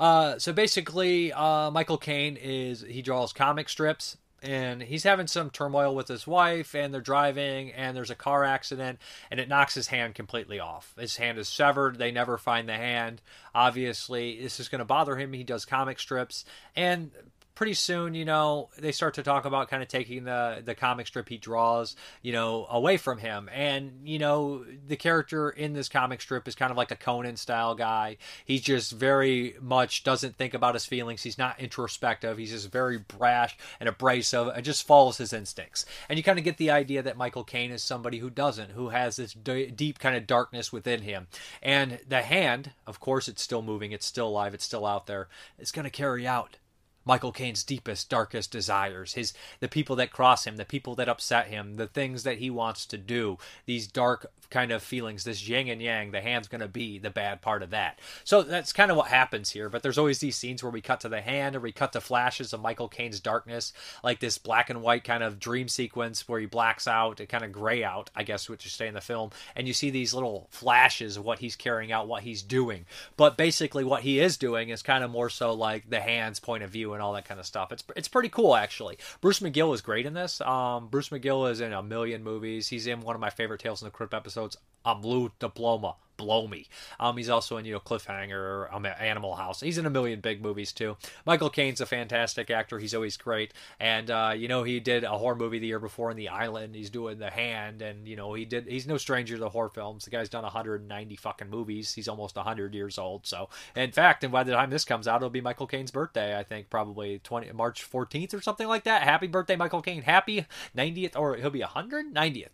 Uh, so basically, uh, Michael Caine is he draws comic strips and he's having some turmoil with his wife and they're driving and there's a car accident and it knocks his hand completely off. His hand is severed. They never find the hand. Obviously this is going to bother him. He does comic strips and pretty soon, you know, they start to talk about kind of taking the the comic strip he draws, you know, away from him. And you know, the character in this comic strip is kind of like a Conan style guy. He just very much doesn't think about his feelings. He's not introspective. He's just very brash and abrasive and just follows his instincts. And you kind of get the idea that Michael Caine is somebody who doesn't, who has this d- deep kind of darkness within him. And the hand, of course, it's still moving, it's still alive, it's still out there. It's going to carry out Michael Caine's deepest, darkest desires, his the people that cross him, the people that upset him, the things that he wants to do, these dark kind of feelings, this yin and yang, the hand's going to be the bad part of that. So that's kind of what happens here. But there's always these scenes where we cut to the hand or we cut to flashes of Michael Caine's darkness, like this black and white kind of dream sequence where he blacks out and kind of gray out, I guess, which is stay in the film. And you see these little flashes of what he's carrying out, what he's doing. But basically, what he is doing is kind of more so like the hand's point of view and all that kind of stuff. It's it's pretty cool actually. Bruce McGill is great in this. Um, Bruce McGill is in a million movies. He's in one of my favorite Tales from the Crypt episodes episodes a Blue Diploma. Blow me. Um, he's also in you know Cliffhanger, um, Animal House. He's in a million big movies too. Michael Caine's a fantastic actor. He's always great. And uh, you know he did a horror movie the year before in The Island. He's doing The Hand, and you know he did. He's no stranger to horror films. The guy's done 190 fucking movies. He's almost 100 years old. So in fact, and by the time this comes out, it'll be Michael Caine's birthday. I think probably 20 March 14th or something like that. Happy birthday, Michael Caine. Happy 90th, or he'll be 100 90th.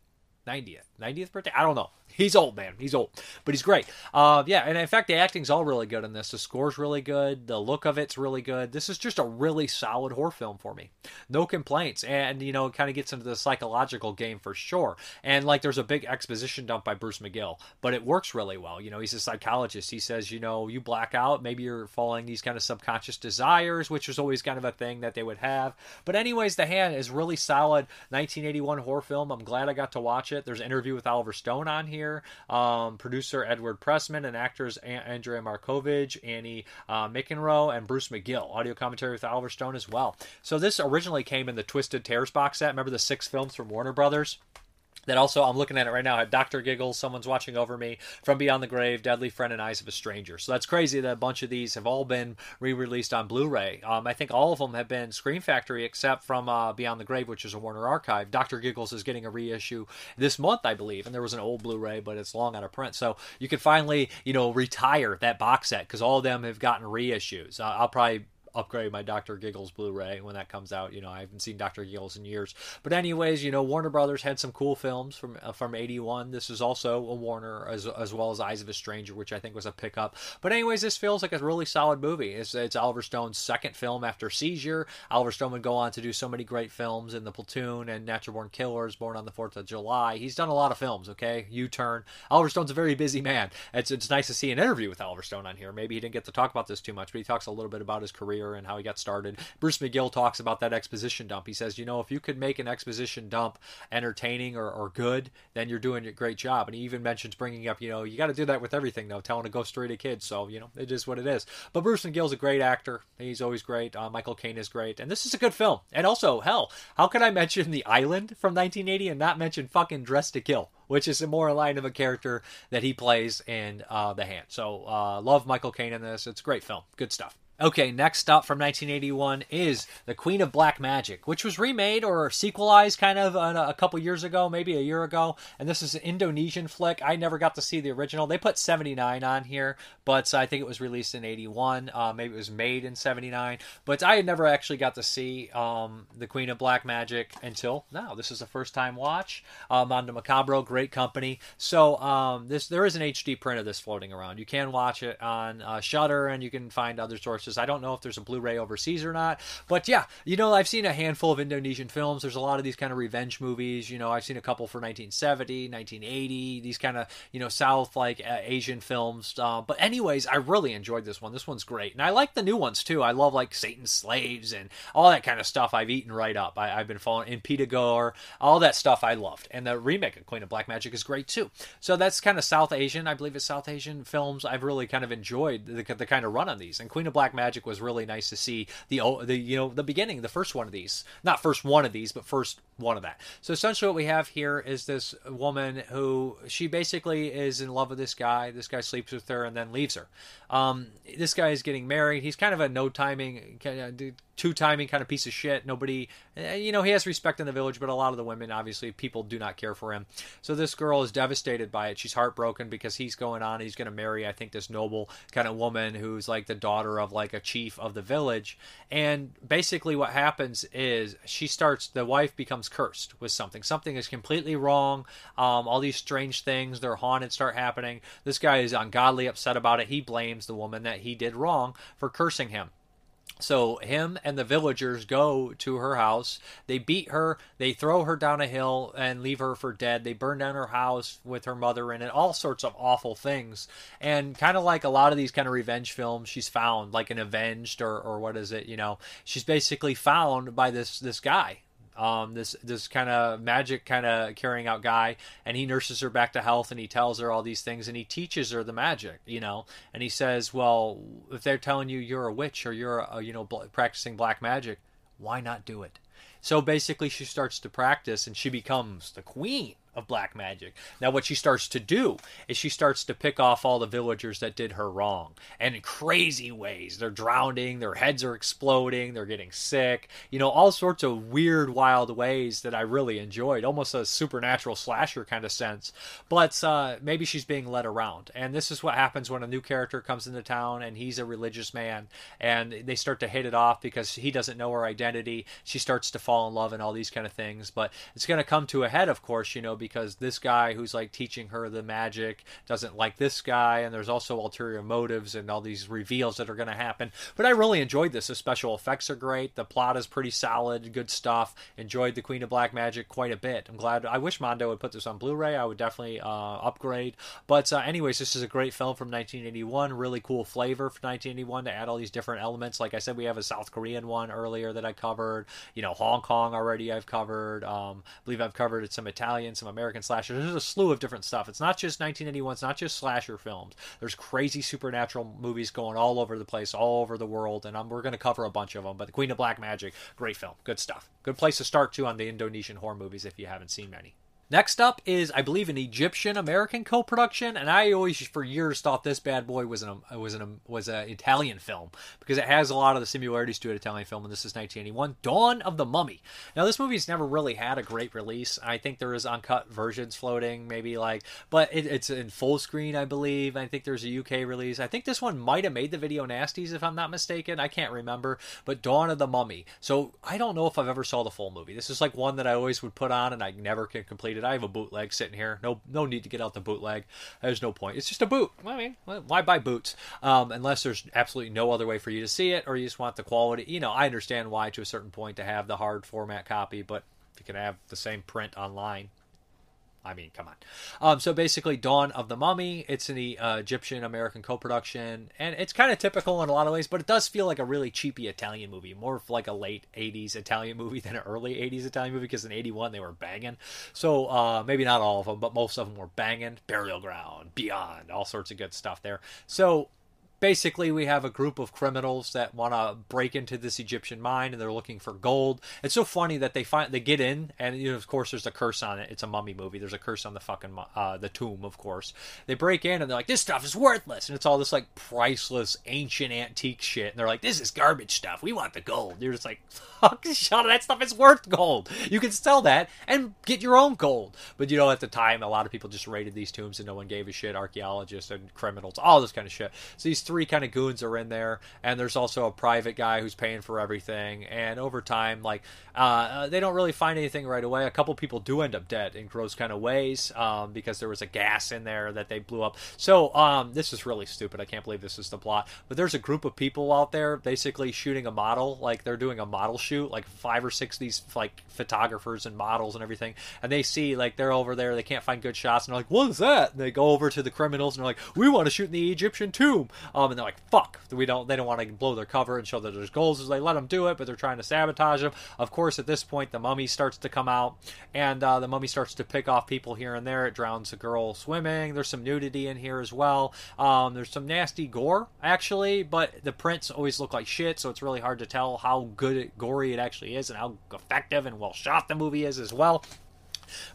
90th 90th birthday? I don't know he's old, man. He's old, but he's great. Uh, yeah, and in fact, the acting's all really good in this. The score's really good. The look of it's really good. This is just a really solid horror film for me. No complaints, and you know, it kind of gets into the psychological game for sure. And like, there's a big exposition dump by Bruce McGill, but it works really well. You know, he's a psychologist. He says, you know, you black out, maybe you're following these kind of subconscious desires, which is always kind of a thing that they would have. But anyways, The Hand is really solid 1981 horror film. I'm glad I got to watch it. There's an interview with Oliver Stone on here here. Um, producer Edward Pressman and actors Andrea Marcovicci, Annie uh, McEnroe, and Bruce McGill. Audio commentary with Oliver Stone as well. So this originally came in the Twisted Terror box set. Remember the six films from Warner Brothers? That also I'm looking at it right now. Doctor Giggles, Someone's Watching Over Me, From Beyond the Grave, Deadly Friend, and Eyes of a Stranger. So that's crazy that a bunch of these have all been re-released on Blu-ray. Um, I think all of them have been Scream Factory except from uh, Beyond the Grave, which is a Warner Archive. Doctor Giggles is getting a reissue this month, I believe, and there was an old Blu-ray, but it's long out of print. So you can finally, you know, retire that box set because all of them have gotten reissues. Uh, I'll probably upgrade my Dr. Giggles Blu-ray when that comes out. You know, I haven't seen Dr. Giggles in years. But anyways, you know, Warner Brothers had some cool films from uh, from 81. This is also a Warner as, as well as Eyes of a Stranger, which I think was a pickup. But anyways, this feels like a really solid movie. It's, it's Oliver Stone's second film after Seizure. Oliver Stone would go on to do so many great films in The Platoon and Natural Born Killers, Born on the 4th of July. He's done a lot of films, okay? U-Turn. Oliver Stone's a very busy man. It's, it's nice to see an interview with Oliver Stone on here. Maybe he didn't get to talk about this too much, but he talks a little bit about his career and how he got started. Bruce McGill talks about that exposition dump. He says, you know, if you could make an exposition dump entertaining or, or good, then you're doing a great job. And he even mentions bringing up, you know, you got to do that with everything, though, telling a ghost story to kids. So, you know, it is what it is. But Bruce McGill's a great actor. He's always great. Uh, Michael Caine is great. And this is a good film. And also, hell, how could I mention The Island from 1980 and not mention fucking Dressed to Kill? which is a more line of a character that he plays in uh, The Hand. So, uh, love Michael Caine in this. It's a great film. Good stuff. Okay, next up from 1981 is The Queen of Black Magic, which was remade or sequelized kind of a, couple years ago, maybe a year ago. And this is an Indonesian flick. I never got to see the original. They put 79 on here, but I think it was released in 81. Uh, maybe it was made in 79. But I had never actually got to see um, The Queen of Black Magic until now. This is a first time watch. Um, Mondo Macabro, great company. So um, this there is an HD print of this floating around. You can watch it on uh, Shudder, and you can find other sources. I don't know if there's a Blu-ray overseas or not, but yeah, you know, I've seen a handful of Indonesian films. There's a lot of these kind of revenge movies. You know, I've seen a couple for 1970, 1980, these kind of you know South like uh, Asian films. Uh, but anyways, I really enjoyed this one. This one's great, and I like the new ones too. I love like Satan's Slaves and all that kind of stuff. I've eaten right up. I, have been following Impetigore, all that stuff I loved, and the remake of Queen of Black Magic is great too. So that's kind of South Asian. I believe it's South Asian films. I've really kind of enjoyed the, the kind of run on these, and Queen of Black Magic was really nice to see the the you know the beginning, the first one of these, not first one of these, but first one of that. So essentially, what we have here is this woman who she basically is in love with this guy. This guy sleeps with her and then leaves her. Um, this guy is getting married. He's kind of a no timing, of two timing kind of piece of shit. Nobody, eh, you know, he has respect in the village, but a lot of the women, obviously, people do not care for him. So this girl is devastated by it. She's heartbroken because he's going on. He's going to marry, I think, this noble kind of woman who's like the daughter of like a chief of the village. And basically, what happens is she starts, the wife becomes cursed with something. Something is completely wrong. Um, all these strange things, they're haunted, start happening. This guy is ungodly upset about it. He blames the woman that he did wrong for cursing him. So him and the villagers go to her house. They beat her. They throw her down a hill and leave her for dead. They burn down her house with her mother in it. All sorts of awful things. And kind of like a lot of these kind of revenge films, she's found like an avenged or or what is it? You know, she's basically found by this this guy um, this this kind of magic kind of carrying out guy, and he nurses her back to health, and he tells her all these things, and he teaches her the magic, you know, and he says, well, if they're telling you you're a witch or you're a, you know practicing black magic, why not do it? So basically, she starts to practice, and she becomes the queen of black magic. Now, what she starts to do is she starts to pick off all the villagers that did her wrong, and in crazy ways. They're drowning, their heads are exploding, they're getting sick, you know, all sorts of weird, wild ways that I really enjoyed, almost a supernatural slasher kind of sense. But uh, maybe she's being led around, and this is what happens when a new character comes into town and he's a religious man, and they start to hit it off because he doesn't know her identity. She starts to fall in love and all these kind of things, but it's going to come to a head, of course, you know, because this guy who's like teaching her the magic doesn't like this guy, and there's also ulterior motives and all these reveals that are going to happen. But I really enjoyed this. The special effects are great. The plot is pretty solid, good stuff. Enjoyed the Queen of Black Magic quite a bit. I'm glad. I wish Mondo would put this on Blu-ray. I would definitely uh, upgrade. But uh, anyways, this is a great film from 1981. Really cool flavor for 1981 to add all these different elements. Like I said, we have a South Korean one earlier that I covered. You know, Hong Kong already I've covered. Um, I believe I've covered some Italian, some American slashers. There's a slew of different stuff. It's not just 1981. It's not just slasher films. There's crazy supernatural movies going all over the place, all over the world, and I'm, we're going to cover a bunch of them. But The Queen of Black Magic, great film, good stuff. Good place to start too on the Indonesian horror movies if you haven't seen many. Next up is, I believe, an Egyptian American co-production, and I always, for years, thought this bad boy was an um, was an um, was an Italian film because it has a lot of the similarities to an Italian film, and this is 1981, Dawn of the Mummy. Now, this movie's never really had a great release. I think there is uncut versions floating, maybe like, but it, it's in full screen, I believe. I think there's a UK release. I think this one might have made the video nasties, if I'm not mistaken. I can't remember, but Dawn of the Mummy. So I don't know if I've ever saw the full movie. This is like one that I always would put on, and I never can complete I have a bootleg sitting here. No, no need to get out the bootleg. There's no point. It's just a boot. I mean, why buy boots um, unless there's absolutely no other way for you to see it, or you just want the quality. You know, I understand why to a certain point to have the hard format copy, but you can have the same print online, I mean, come on. Um, so basically, Dawn of the Mummy. It's an uh, Egyptian American co-production, and it's kind of typical in a lot of ways, but it does feel like a really cheapy Italian movie, more like a late '80s Italian movie than an early '80s Italian movie. Because in '81 they were banging. So uh, maybe not all of them, but most of them were banging. Burial Ground, Beyond, all sorts of good stuff there. So basically we have a group of criminals that want to break into this Egyptian mine and they're looking for gold. It's so funny that they find they get in and you know of course there's a curse on it. It's a mummy movie. There's a curse on the fucking uh, the tomb, of course. They break in and they're like this stuff is worthless and it's all this like priceless ancient antique shit and they're like this is garbage stuff. We want the gold. You're just like fuck shut up. That stuff is worth gold. You can sell that and get your own gold. But you know at the time a lot of people just raided these tombs and no one gave a shit. Archaeologists and criminals, all this kind of shit. So these three kind of goons are in there, and there's also a private guy who's paying for everything. And over time, like uh, they don't really find anything right away. A couple people do end up dead in gross kind of ways um, because there was a gas in there that they blew up. So um, this is really stupid. I can't believe this is the plot. But there's a group of people out there basically shooting a model, like they're doing a model shoot, like five or six of these like photographers and models and everything, and they see like they're over there, they can't find good shots, and they're like, "What is that?" And they go over to the criminals and they're like, "We want to shoot in the Egyptian tomb," um, and they're like, "Fuck, we don't." They don't want to blow their cover and show that there's goals, so they let them do it, but they're trying to sabotage them. Of course at this point, the mummy starts to come out, and uh, the mummy starts to pick off people here and there. It drowns a girl swimming. There's some nudity in here as well. Um, there's some nasty gore, actually, but the prints always look like shit, so it's really hard to tell how good it, gory it actually is and how effective and well shot the movie is as well.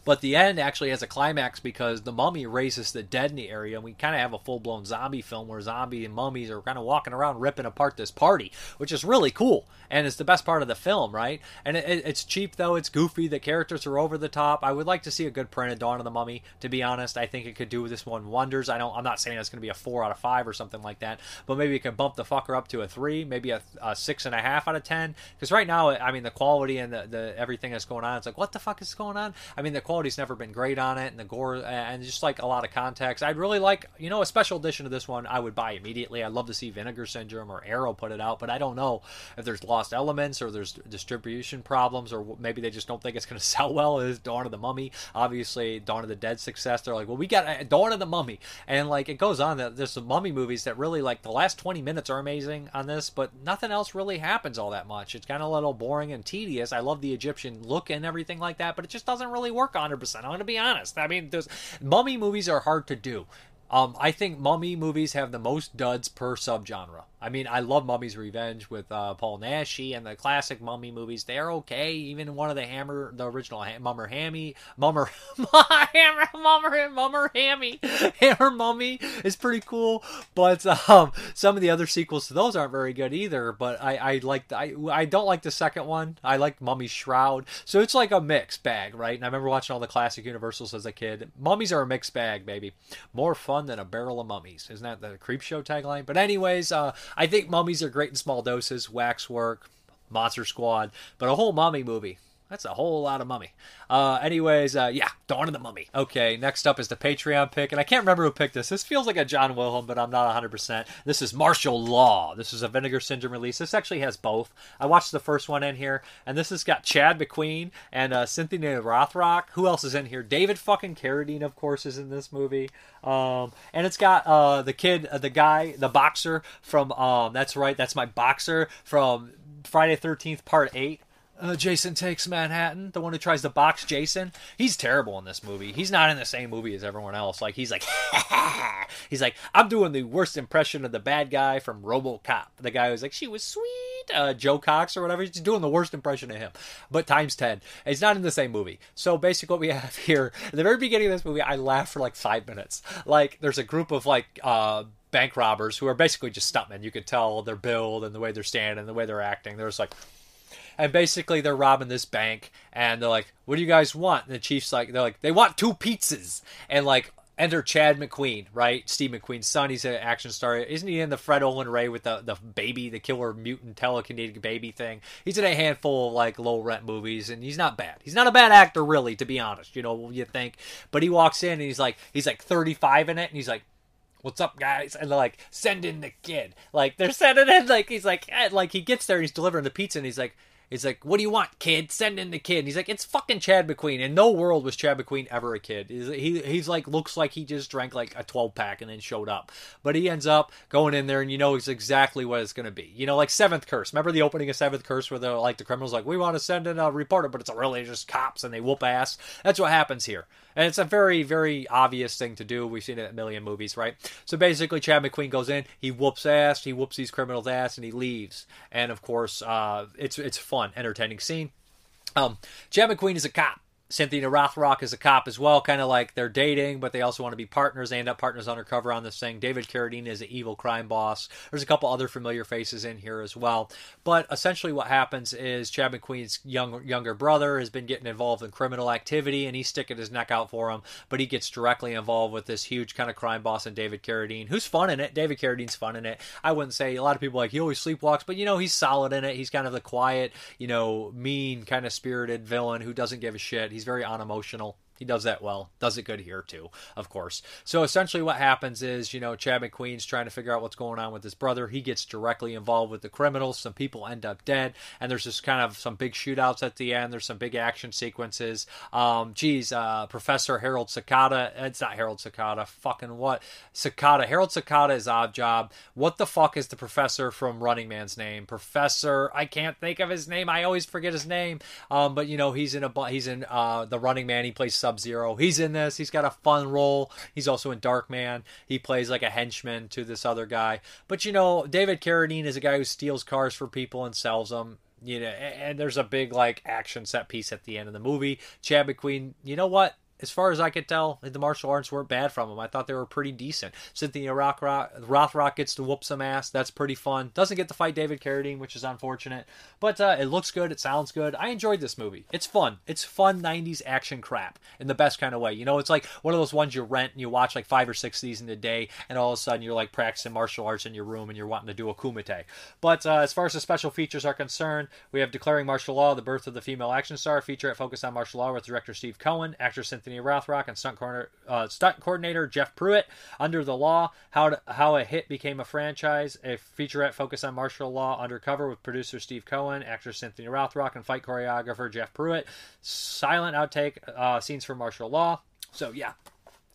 But the end actually has a climax because the mummy raises the dead in the area, and we kind of have a full blown zombie film where zombie and mummies are kind of walking around ripping apart this party, which is really cool. And it's the best part of the film, right? And it, it's cheap, though. It's goofy. The characters are over the top. I would like to see a good print of Dawn of the Mummy, to be honest. I think it could do this one wonders. I don't, I'm not saying it's going to be a 4 out of 5 or something like that, but maybe it can bump the fucker up to a 3, maybe a, a 6.5 out of 10. Because right now, I mean, the quality and the, the everything that's going on, it's like, what the fuck is going on? I mean, the quality's never been great on it, and the gore, and just like a lot of context. I'd really like, you know, a special edition of this one. I would buy immediately. I'd love to see Vinegar Syndrome or Arrow put it out, but I don't know if there's lost elements or there's distribution problems, or maybe they just don't think it's going to sell well. As Dawn of the Mummy, obviously Dawn of the Dead success. They're like, well, we got uh, Dawn of the Mummy, and like it goes on. That there's some mummy movies that really like the last 20 minutes are amazing on this, but nothing else really happens all that much. It's kind of a little boring and tedious. I love the Egyptian look and everything like that, but it just doesn't really work 100%. I'm going to be honest. I mean, those mummy movies are hard to do. Um, I think mummy movies have the most duds per subgenre. I mean, I love Mummy's Revenge with uh, Paul Naschy and the classic Mummy movies. They're okay. Even one of the Hammer, the original ha- Mummer Hammy, Mummer, Hammer, Mummer, Mummer Hammy, Hammer Mummy is pretty cool. But um, some of the other sequels to those aren't very good either. But I, I like, I, I don't like the second one. I like Mummy's Shroud. So it's like a mixed bag, right? And I remember watching all the classic Universals as a kid. Mummies are a mixed bag, baby. More fun than a barrel of mummies. Isn't that the Creep Show tagline? But anyways, uh, I think mummies are great in small doses, waxwork, Monster Squad, but a whole mummy movie. That's a whole lot of mummy. Uh, anyways, uh, yeah, Dawn of the Mummy. Okay, next up is the Patreon pick, and I can't remember who picked this. This feels like a John Wilhelm, but I'm not 100%. This is Martial Law. This is a Vinegar Syndrome release. This actually has both. I watched the first one in here, and this has got Chad McQueen and uh, Cynthia Rothrock. Who else is in here? David fucking Carradine, of course, is in this movie. Um, and it's got uh, the kid, uh, the guy, the boxer from, um, that's right, that's my boxer from Friday 13th, Part 8 uh, Jason Takes Manhattan, the one who tries to box Jason. He's terrible in this movie. He's not in the same movie as everyone else. Like he's like, he's like, I'm doing the worst impression of the bad guy from RoboCop. The guy who's like, she was sweet, uh, Joe Cox or whatever. He's doing the worst impression of him, but times ten. He's not in the same movie. So basically, what we have here, at the very beginning of this movie, I laughed for like five minutes. Like there's a group of like. uh bank robbers who are basically just stuntmen. You could tell their build and the way they're standing, and the way they're acting. They're just like, and basically they're robbing this bank and they're like what do you guys want and the chief's like they're like they want two pizzas and like enter Chad McQueen, right? Steve McQueen's son. He's an action star. Isn't he in the Fred Olen Ray with the, the baby, the killer mutant telekinetic baby thing? He's in a handful of like low rent movies, and he's not bad. He's not a bad actor, really, to be honest. You know, what you think. But he walks in and he's like, he's like 35 in it, and he's like, what's up guys and they're like send in the kid like they're sending in like he's like eh, like he gets there and he's delivering the pizza and he's like He's like, "What do you want, kid? Send in the kid." And he's like, "It's fucking Chad McQueen." In no world was Chad McQueen ever a kid. He's, he he's like looks like he just drank like a twelve pack and then showed up. But he ends up going in there, and you know it's exactly what it's to be. You know, like Seventh Curse. Remember the opening of Seventh Curse, where they're like the criminals like, "We want to send in a reporter," but it's really just cops, and they whoop ass. That's what happens here. And it's a very, very obvious thing to do. We've seen it in a million movies, right? So basically, Chad McQueen goes in, he whoops ass, he whoops these criminals' ass, and he leaves. And of course, uh, it's it's fun, entertaining scene. Um, Chad McQueen is a cop Cynthia Rothrock is a cop as well, kind of like they're dating, but they also want to be partners. They end up partners undercover on this thing. David Carradine is an evil crime boss. There's a couple other familiar faces in here as well. But essentially, what happens is Chad McQueen's young, younger brother has been getting involved in criminal activity, and he's sticking his neck out for him. But he gets directly involved with this huge kind of crime boss and David Carradine, who's fun in it. David Carradine's fun in it. I wouldn't say a lot of people like he always sleepwalks, but you know he's solid in it. He's kind of the quiet, you know, mean kind of spirited villain who doesn't give a shit. He's very unemotional. He does that well. Does it good here too, of course. So essentially, what happens is, you know, Chad McQueen's trying to figure out what's going on with his brother. He gets directly involved with the criminals. Some people end up dead, and there's just kind of some big shootouts at the end. There's some big action sequences. Um, geez, uh, Professor Harold Sakata. It's not Harold Sakata. Fucking what? Sakata. Harold Sakata is odd job. What the fuck is the professor from Running Man's name? Professor. I can't think of his name. I always forget his name. Um, but you know, he's in a he's in uh, the Running Man. He plays Sub Zero. He's in this. He's got a fun role. He's also in Darkman. He plays like a henchman to this other guy. But you know, David Carradine is a guy who steals cars for people and sells them. You know, and there's a big like action set piece at the end of the movie. Chad McQueen, you know what? As far as I could tell, the martial arts weren't bad from him. I thought they were pretty decent. Cynthia Rothrock, Rothrock gets to whoop some ass. That's pretty fun. Doesn't get to fight David Carradine, which is unfortunate. But uh, it looks good. It sounds good. I enjoyed this movie. It's fun. It's fun 90s action crap in the best kind of way. You know, it's like one of those ones you rent and you watch like five or six of these in a day, and all of a sudden you're like practicing martial arts in your room and you're wanting to do a kumite. But uh, as far as the special features are concerned, we have Declaring Martial Law, The Birth of the Female Action Star, feature at Focus on Martial Law with director Steve Cohen, actor Cynthia Rothrock, and stunt, corner, uh, stunt coordinator Jeff Pruitt. Under the Law, how to, how a hit became a franchise. A featurette focused on martial law undercover with producer Steve Cohen, actress Cynthia Rothrock, and fight choreographer Jeff Pruitt. Silent outtake uh, scenes from martial law. So yeah,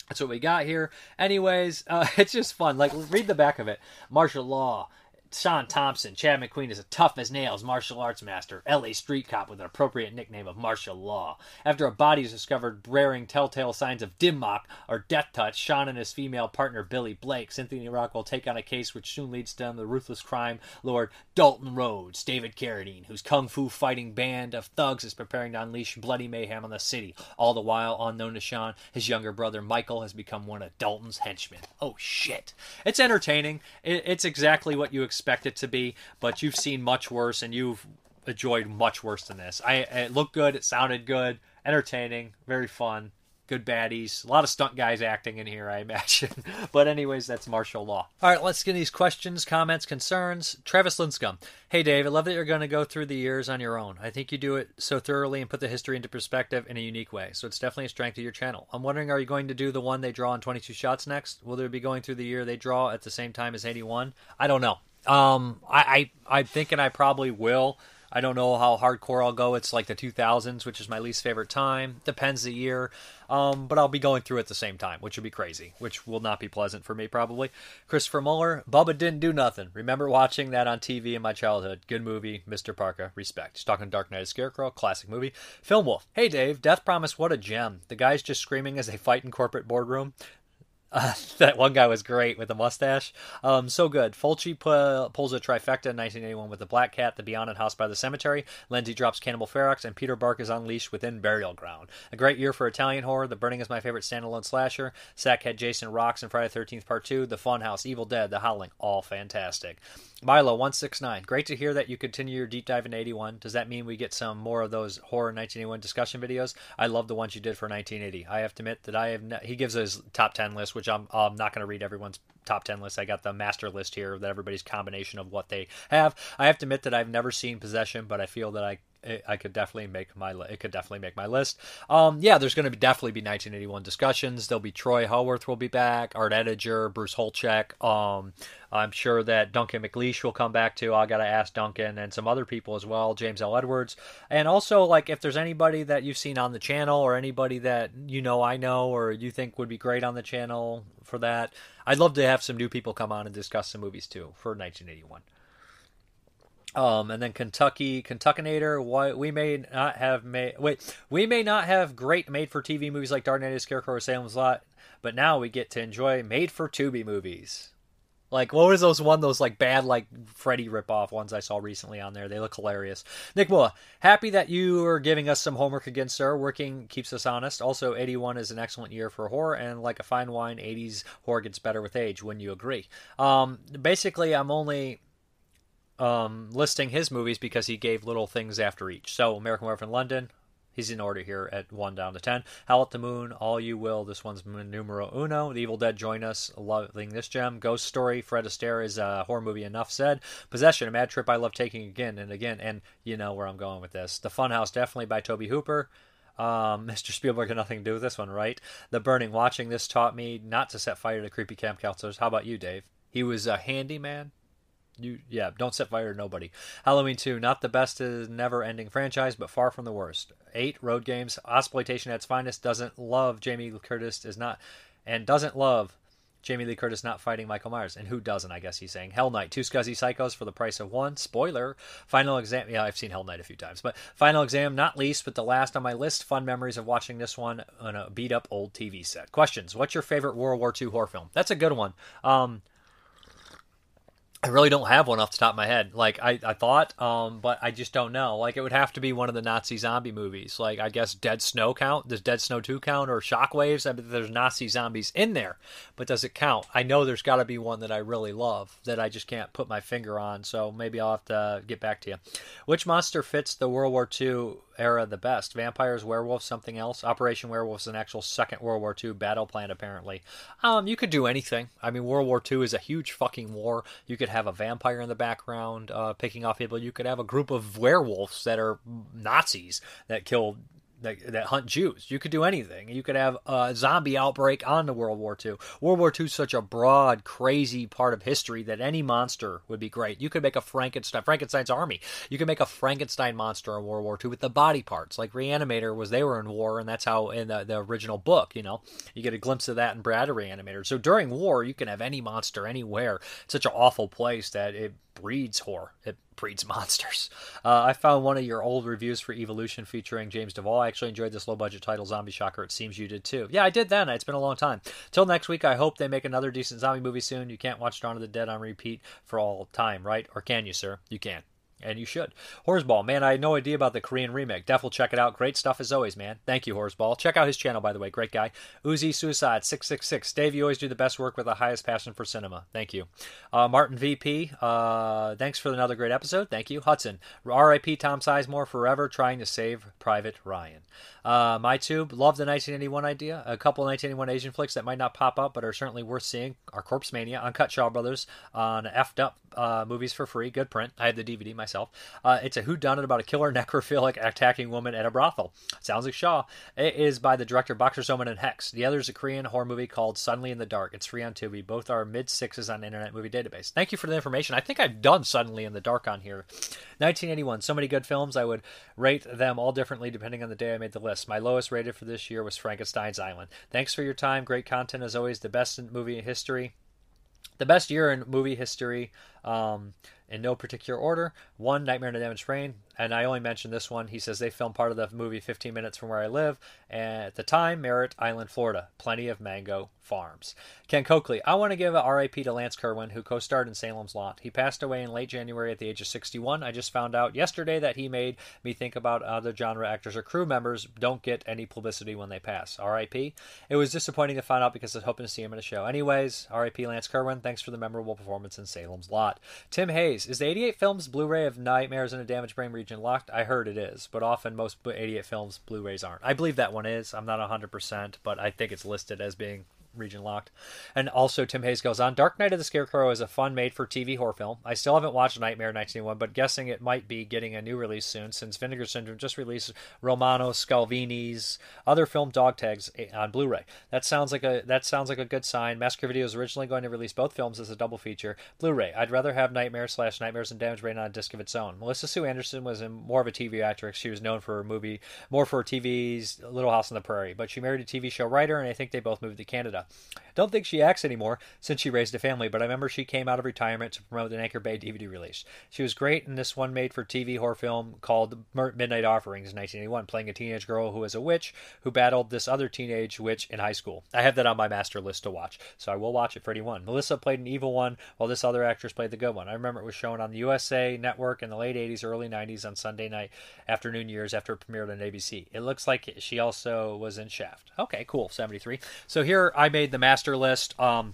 that's what we got here. Anyways, uh, it's just fun. Like, read the back of it. Martial law, Sean Thompson, Chad McQueen is a tough as nails martial arts master, LA street cop with an appropriate nickname of martial law. After a body is discovered bearing telltale signs of Dim Mak or death touch, Sean and his female partner Billy Blake, Cynthia Rock will take on a case which soon leads to the ruthless crime lord Dalton Rhodes, David Carradine, whose kung fu fighting band of thugs is preparing to unleash bloody mayhem on the city. All the while, unknown to Sean, his younger brother Michael has become one of Dalton's henchmen. Oh shit! It's entertaining. It's exactly what you expect expect it to be, but you've seen much worse and you've enjoyed much worse than this. I it looked good, it sounded good, entertaining, very fun, good baddies, a lot of stunt guys acting in here, I imagine. but anyways, that's martial law. All right, let's get these questions, comments, concerns. Travis Linscomb. Hey Dave, I love that you're going to go through the years on your own. I think you do it so thoroughly and put the history into perspective in a unique way. So it's definitely a strength of your channel. I'm wondering, are you going to do the one they draw in 22 shots next? Will there be going through the year they draw at the same time as 81? I don't know. Um, I, I I'm thinking I probably will. I don't know how hardcore I'll go. It's like the 2000s, which is my least favorite time. Depends the year. Um, but I'll be going through at the same time, which would be crazy, which will not be pleasant for me probably. Christopher Muller, Bubba didn't do nothing. Remember watching that on TV in my childhood. Good movie, Mr. Parka, Respect. He's talking Dark Night of Scarecrow, classic movie. Film Wolf. Hey Dave, Death Promise, what a gem. The guy's just screaming as they fight in corporate boardroom. Uh, that one guy was great with the mustache. Um, so good. Fulci pu- pulls a trifecta in 1981 with the Black Cat, The Beyond, and House by the Cemetery. Lenzi drops Cannibal Ferox, and Peter Bark is unleashed within Burial Ground. A great year for Italian horror. The Burning is my favorite standalone slasher. Sack had Jason Rocks and Friday the 13th Part 2. The Funhouse, Evil Dead, The Howling. All fantastic. Milo169. Great to hear that you continue your deep dive in 81. Does that mean we get some more of those horror 1981 discussion videos? I love the ones you did for 1980. I have to admit that I have. He gives his top 10 list, which I'm, I'm not going to read everyone's top 10 list. I got the master list here that everybody's combination of what they have. I have to admit that I've never seen Possession, but I feel that I I could definitely make my it could definitely make my list. Um, yeah, there's going to be definitely be 1981 discussions. There'll be Troy Howarth will be back, Art Ettinger, Bruce Holecheck. Um, I'm sure that Duncan McLeish will come back too. I got to ask Duncan and some other people as well, James L. Edwards, and also like if there's anybody that you've seen on the channel or anybody that you know I know or you think would be great on the channel for that, I'd love to have some new people come on and discuss some movies too for 1981. Um, and then Kentucky, Kentuckinator. Why we may not have made wait, we may not have great made-for-TV movies like Dark Night, Scarecrow, or Salem's Lot, but now we get to enjoy made-for-Tubi movies. Like, what was those one, those like bad, like Freddy ripoff ones I saw recently on there? They look hilarious. Nick Moa, happy that you are giving us some homework again, sir. Working keeps us honest. Also, 81 is an excellent year for horror, and like a fine wine, 80s horror gets better with age. Wouldn't you agree? Um, basically, I'm only um, listing his movies because he gave little things after each. So, American Werewolf in London, He's in order here at 1 down to 10. Howl at the Moon, All You Will. This one's numero uno. The Evil Dead join us. Loving this gem. Ghost Story, Fred Astaire is a horror movie, enough said. Possession, a mad trip I love taking again and again. And you know where I'm going with this. The Funhouse, definitely by Tobe Hooper. Um, Mr. Spielberg had nothing to do with this one, right? The Burning, watching this taught me not to set fire to creepy camp counselors. How about you, Dave? He was a handyman you yeah, don't set fire to nobody. Halloween 2, not the best never ending franchise, but far from the worst. 8 road games, exploitation at its finest, doesn't love Jamie Lee Curtis is not and doesn't love Jamie Lee Curtis not fighting Michael Myers. And who doesn't, I guess he's saying. Hell Night, two scuzzy psychos for the price of one. Spoiler. Final exam. Yeah, I've seen Hell Night a few times. But final exam, not least, but the last on my list. Fun memories of watching this one on a beat up old TV set. Questions. What's your favorite World War II horror film? That's a good one. Um, I really don't have one off the top of my head. Like I, I thought, um, but I just don't know. Like it would have to be one of the Nazi zombie movies. Like I guess Dead Snow count. Does Dead Snow two count or Shockwaves? I mean, there's Nazi zombies in there, but does it count? I know there's got to be one that I really love that I just can't put my finger on. So maybe I'll have to get back to you. Which monster fits the World War II era the best? Vampires, werewolves, something else? Operation Werewolf is an actual Second World War II battle plan, apparently. Um, you could do anything. I mean, World War II is a huge fucking war. You could have a vampire in the background uh, picking off people. You could have a group of werewolves that are Nazis that kill that, that hunt Jews. You could do anything. You could have a zombie outbreak on the World War II. World War II is such a broad, crazy part of history that any monster would be great. You could make a Frankenstein, Frankenstein's army. You could make a Frankenstein monster in World War II with the body parts, like Reanimator was. They were in war, and that's how in the, the original book, you know, you get a glimpse of that in Brad Reanimator. So during war, you can have any monster anywhere. It's such an awful place that it breeds horror. It breeds monsters. Uh, I found one of your old reviews for Evolution featuring James Duval. I actually enjoyed this low budget title, Zombie Shocker. It seems you did too. Yeah, I did then. It's been a long time. Till next week, I hope they make another decent zombie movie soon. You can't watch Dawn of the Dead on repeat for all time, right? Or can you, sir? You can. And you should. Horseball, man, I had no idea about the Korean remake. Def will check it out. Great stuff as always, man. Thank you, Horseball. Check out his channel, by the way. Great guy. Uzi Suicide 666. Dave, you always do the best work with the highest passion for cinema. Thank you. Uh, Martin VP, uh, thanks for another great episode. Thank you. Hudson, RIP Tom Sizemore forever trying to save Private Ryan. Uh, MyTube, love the 1981 idea. A couple 1981 Asian flicks that might not pop up but are certainly worth seeing are Corpse Mania, Uncut Shaw Brothers on effed up uh, movies for free. Good print. I have the DVD myself. Uh, it's a whodunit about a killer necrophilic attacking woman at a brothel. Sounds like Shaw. It is by the director Boxer's Omen and Hex. The other is a Korean horror movie called Suddenly in the Dark. It's free on Tubi. Both are mid sixes on Internet Movie Database. Thank you for the information. I think I've done Suddenly in the Dark on here. 1981. So many good films. I would rate them all differently depending on the day I made the list. My lowest rated for this year was Frankenstein's Island. Thanks for your time. Great content as always. The best in movie history. The best year in movie history. Um, in no particular order. One, Nightmare on a Damaged Brain, and I only mentioned this one. He says they filmed part of the movie 15 minutes from where I live, and at the time, Merritt Island, Florida. Plenty of mango farms. Ken Coakley, I want to give a RIP to Lance Kerwin, who co starred in Salem's Lot. He passed away in late January at the age of 61. I just found out yesterday that he made me think about other genre actors or crew members don't get any publicity when they pass. RIP. It was disappointing to find out because I was hoping to see him in a show. Anyways, RIP Lance Kerwin, thanks for the memorable performance in Salem's Lot. Tim Hayes, is the 88 Films Blu ray of Nightmares in a Damaged Brain region locked? I heard it is, but often most 88 Films Blu rays aren't. I believe that one is. I'm not 100%, but I think it's listed as being region locked. And also, Tim Hayes goes on Dark Night of the Scarecrow is a fun made for TV horror film. I still haven't watched Nightmare 1981, but guessing it might be getting a new release soon since Vinegar Syndrome just released Romano Scavolini's other film dog tags eh, on Blu ray. That sounds like a that sounds like a good sign. Massacre Video is originally going to release both films as a double feature. Blu ray. I'd rather have Nightmare slash Nightmares and Damage Brain on a disc of its own. Melissa Sue Anderson was in more of a TV actress. She was known for her movie, more for TV's Little House on the Prairie, but she married a TV show writer, and I think they both moved to Canada. Don't think she acts anymore since she raised a family, but I remember she came out of retirement to promote an Anchor Bay DVD release. She was great in this one made for TV horror film called Midnight Offerings in 1981, playing a teenage girl who is a witch who battled this other teenage witch in high school. I have that on my master list to watch, so I will watch it for anyone. Melissa played an evil one, while this other actress played the good one. I remember it was shown on the USA Network in the late 80s, early 90s on Sunday night afternoon years after it premiered on ABC. It looks like she also was in Shaft. Okay, cool, 73. So here I made the master list. Um,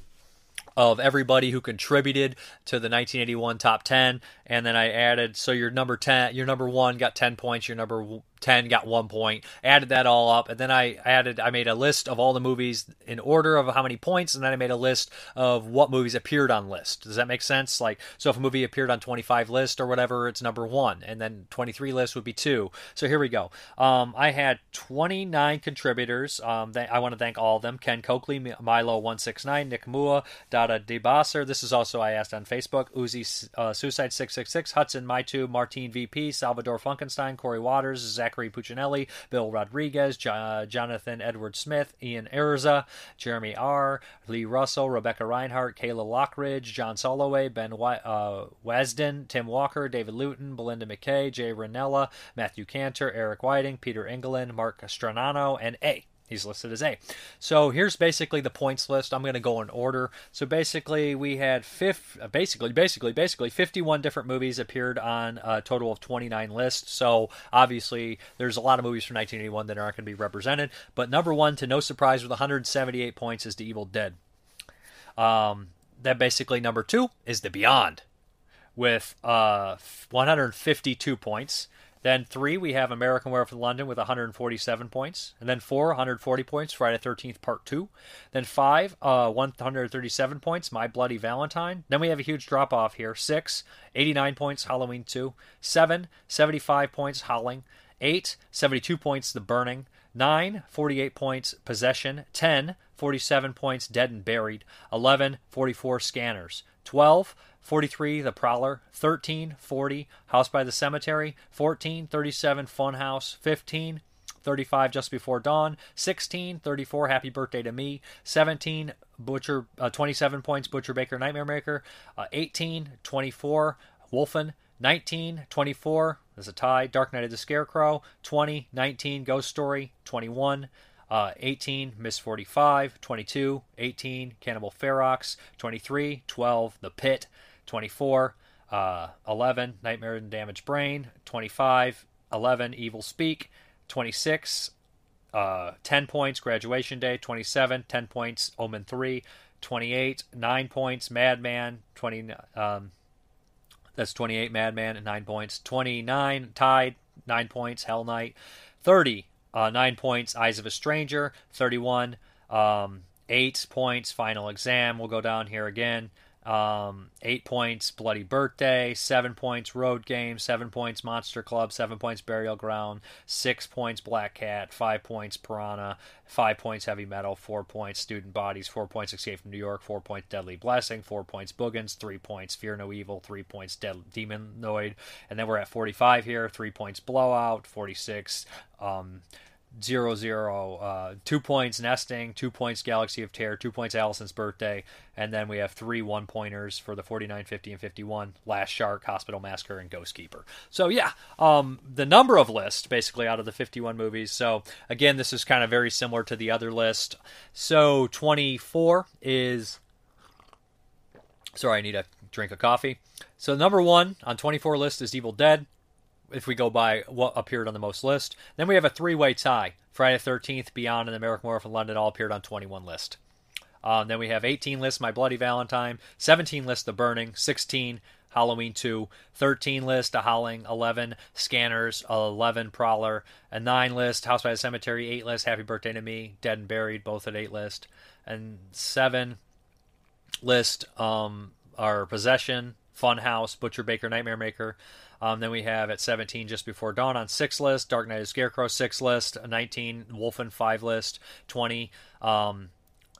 of everybody who contributed to the 1981 top 10 and then I added so your number 10 your number 1 got 10 points your number 10 got 1 point. Added that all up. And then I added I made a list of all the movies in order of how many points. And then I made a list of what movies appeared on list. Does that make sense? Like so if a movie appeared on 25 list or whatever it's number 1 and then 23 list would be 2 so here we go. Um, I had 29 contributors. Um, I want to thank all of them. Ken Coakley Milo 169 Nick Mua Dada DeBasser this is also I asked on Facebook Uzi uh, Suicide 666 Hudson Maitu Martine VP Salvador Funkenstein Corey Waters Zachary Puccinelli, Bill Rodriguez, jo- Jonathan Edward Smith, Ian Erza, Jeremy R., Lee Russell, Rebecca Reinhart, Kayla Lockridge, John Soloway, Ben uh, Wesden, Tim Walker, David Luton, Belinda McKay, Jay Ranella, Matthew Cantor, Eric Whiting, Peter England, Mark Stranano, and A. He's listed as A. So here's basically the points list. I'm going to go in order. So basically, we had fifth, uh, basically, basically, basically 51 different movies appeared on a total of 29 lists. So obviously, there's a lot of movies from 1981 that aren't going to be represented. But number one, to no surprise, with 178 points, is The Evil Dead. Um, then basically number two is The Beyond with uh, 152 points. Then three, we have American Werewolf in London with 147 points. And then four, 140 points, Friday 13th Part 2. Then five, uh, 137 points, My Bloody Valentine. Then we have a huge drop off here. Six, 89 points, Halloween 2. Seven, 75 points, Howling. Eight, 72 points, The Burning. 9, 48 points, Possession. 10, 47 points, Dead and Buried. 11, 44 Scanners. 12, 43 The Prowler, 13 40 House by the Cemetery, 14 37 Funhouse, 15 35 Just Before Dawn, 16 34 Happy Birthday to Me, 17 Butcher uh, 27 points Butcher Baker Nightmare Maker, uh, 18 24 Wolfen, 19 24 there's a tie Dark Night of the Scarecrow, 20 19 Ghost Story, 21 uh, 18 Miss 45, 22 18 Cannibal Ferox, 23 12 The Pit, 24, uh, 11, Nightmare and Damaged Brain, 25, 11, Evil Speak, 26, uh, 10 points, Graduation Day, 27, 10 points, Omen 3, 28, 9 points, Madman, 20, um, that's 28, Madman, and 9 points, 29, Tied, 9 points, Hell Night, 30, uh, 9 points, Eyes of a Stranger, 31, um, 8 points, Final Exam, we'll go down here again, um, eight points, Bloody Birthday. Seven points, Road Game. Seven points, Monster Club. Seven points, Burial Ground. Six points, Black Cat. Five points, Piranha. Five points, Heavy Metal. Four points, Student Bodies. Four points, Escape from New York. Four points, Deadly Blessing. Four points, Boogens. Three points, Fear No Evil. Three points, Dead Demonoid. And then we're at 45 here. Three points, Blowout. 46. Um, zero zero uh, two points nesting two points galaxy of terror two points alison's birthday and then we have three one pointers for the 49 50 and 51 last shark hospital massacre and ghost keeper. So yeah um, the number of lists basically out of the 51 movies. So again this is kind of very similar to the other list. So 24 is sorry i need a drink of coffee. So number one on 24 list is evil dead if we go by what appeared on the most list. Then we have a three way tie. Friday the 13th, Beyond, and American Werewolf in London all appeared on 21 list. Um, then we have 18 list My Bloody Valentine, 17 list The Burning, 16 Halloween 2, 13 list A Howling, 11 Scanners, 11 Prowler, a 9 list House by the Cemetery, 8 list Happy Birthday to Me, Dead and Buried, both at 8 list, and 7 list um, are Possession, Funhouse, Butcher Baker, Nightmare Maker, um, then we have at 17 Just Before Dawn on 6 list, Dark Night of Scarecrow 6 list, 19 Wolfen 5 list, 20 um,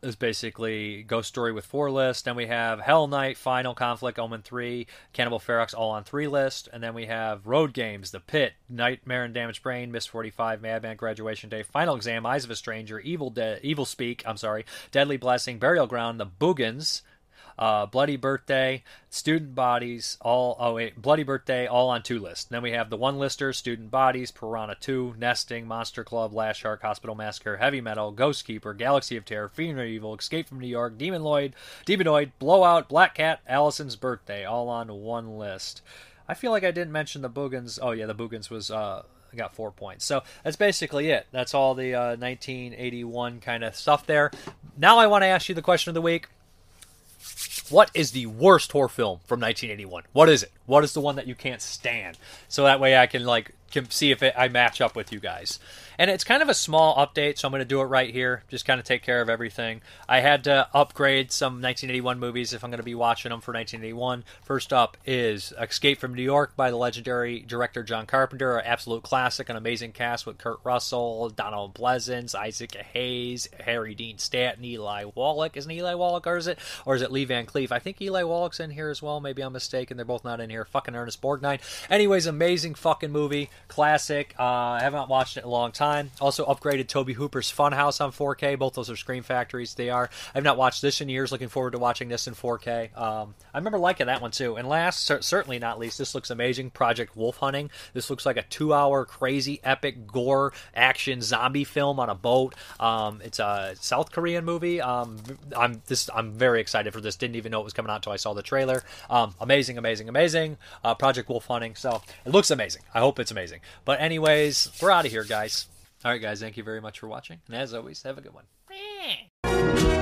is basically Ghost Story with four lists. Then we have Hell Night, Final Conflict, Omen 3, Cannibal Ferox all on three list. And then we have Road Games, The Pit, Nightmare and Damaged Brain, Miss 45, Madman Graduation Day, Final Exam, Eyes of a Stranger, Evil De- Evil Speak, I'm sorry, Deadly Blessing, Burial Ground, The Boogens, uh, Bloody Birthday, Student Bodies, all oh wait, Bloody Birthday, all on two lists. Then we have the one lister, Student Bodies, Piranha 2, Nesting, Monster Club, Last Shark, Hospital Massacre, Heavy Metal, Ghost Keeper, Galaxy of Terror, Fear No Evil, Escape from New York, Demon Lloyd, Demonoid, Blowout, Black Cat, Alison's Birthday, all on one list. I feel like I didn't mention the Boogens. Oh yeah, the Boogens was uh, got four points. So that's basically it. That's all the uh, 1981 kind of stuff there. Now I want to ask you the question of the week. What is the worst horror film from 1981? What is it? What is the one that you can't stand? So that way I can like can see if it, I match up with you guys. And it's kind of a small update, so I'm going to do it right here. Just kind of take care of everything. I had to upgrade some 1981 movies if I'm going to be watching them for 1981. First up is Escape from New York by the legendary director John Carpenter, an absolute classic, an amazing cast with Kurt Russell, Donald Pleasence, Isaac Hayes, Harry Dean Stanton, Eli Wallach. Isn't Eli Wallach, or is it, or is it Lee Van Cleef? I think Eli Wallach's in here as well. Maybe I'm mistaken. They're both not in here. Fucking Ernest Borgnine. Anyways, amazing fucking movie, classic. Uh, I haven't watched it in a long time. Also upgraded Tobe Hooper's Funhouse on 4K. Both those are Scream Factories. They are. I've not watched this in years. Looking forward to watching this in 4K. Um, I remember liking that one too. And last, certainly not least, this looks amazing. Project Wolf Hunting. This looks like a two-hour crazy epic gore action zombie film on a boat. Um, it's a South Korean movie. Um, I'm this. I'm very excited for this. Didn't even know it was coming out until I saw the trailer. Um, amazing, amazing, amazing. Uh, Project Wolf Hunting. So it looks amazing. I hope it's amazing. But anyways, we're out of here, guys. All right, guys, thank you very much for watching. And as always, have a good one.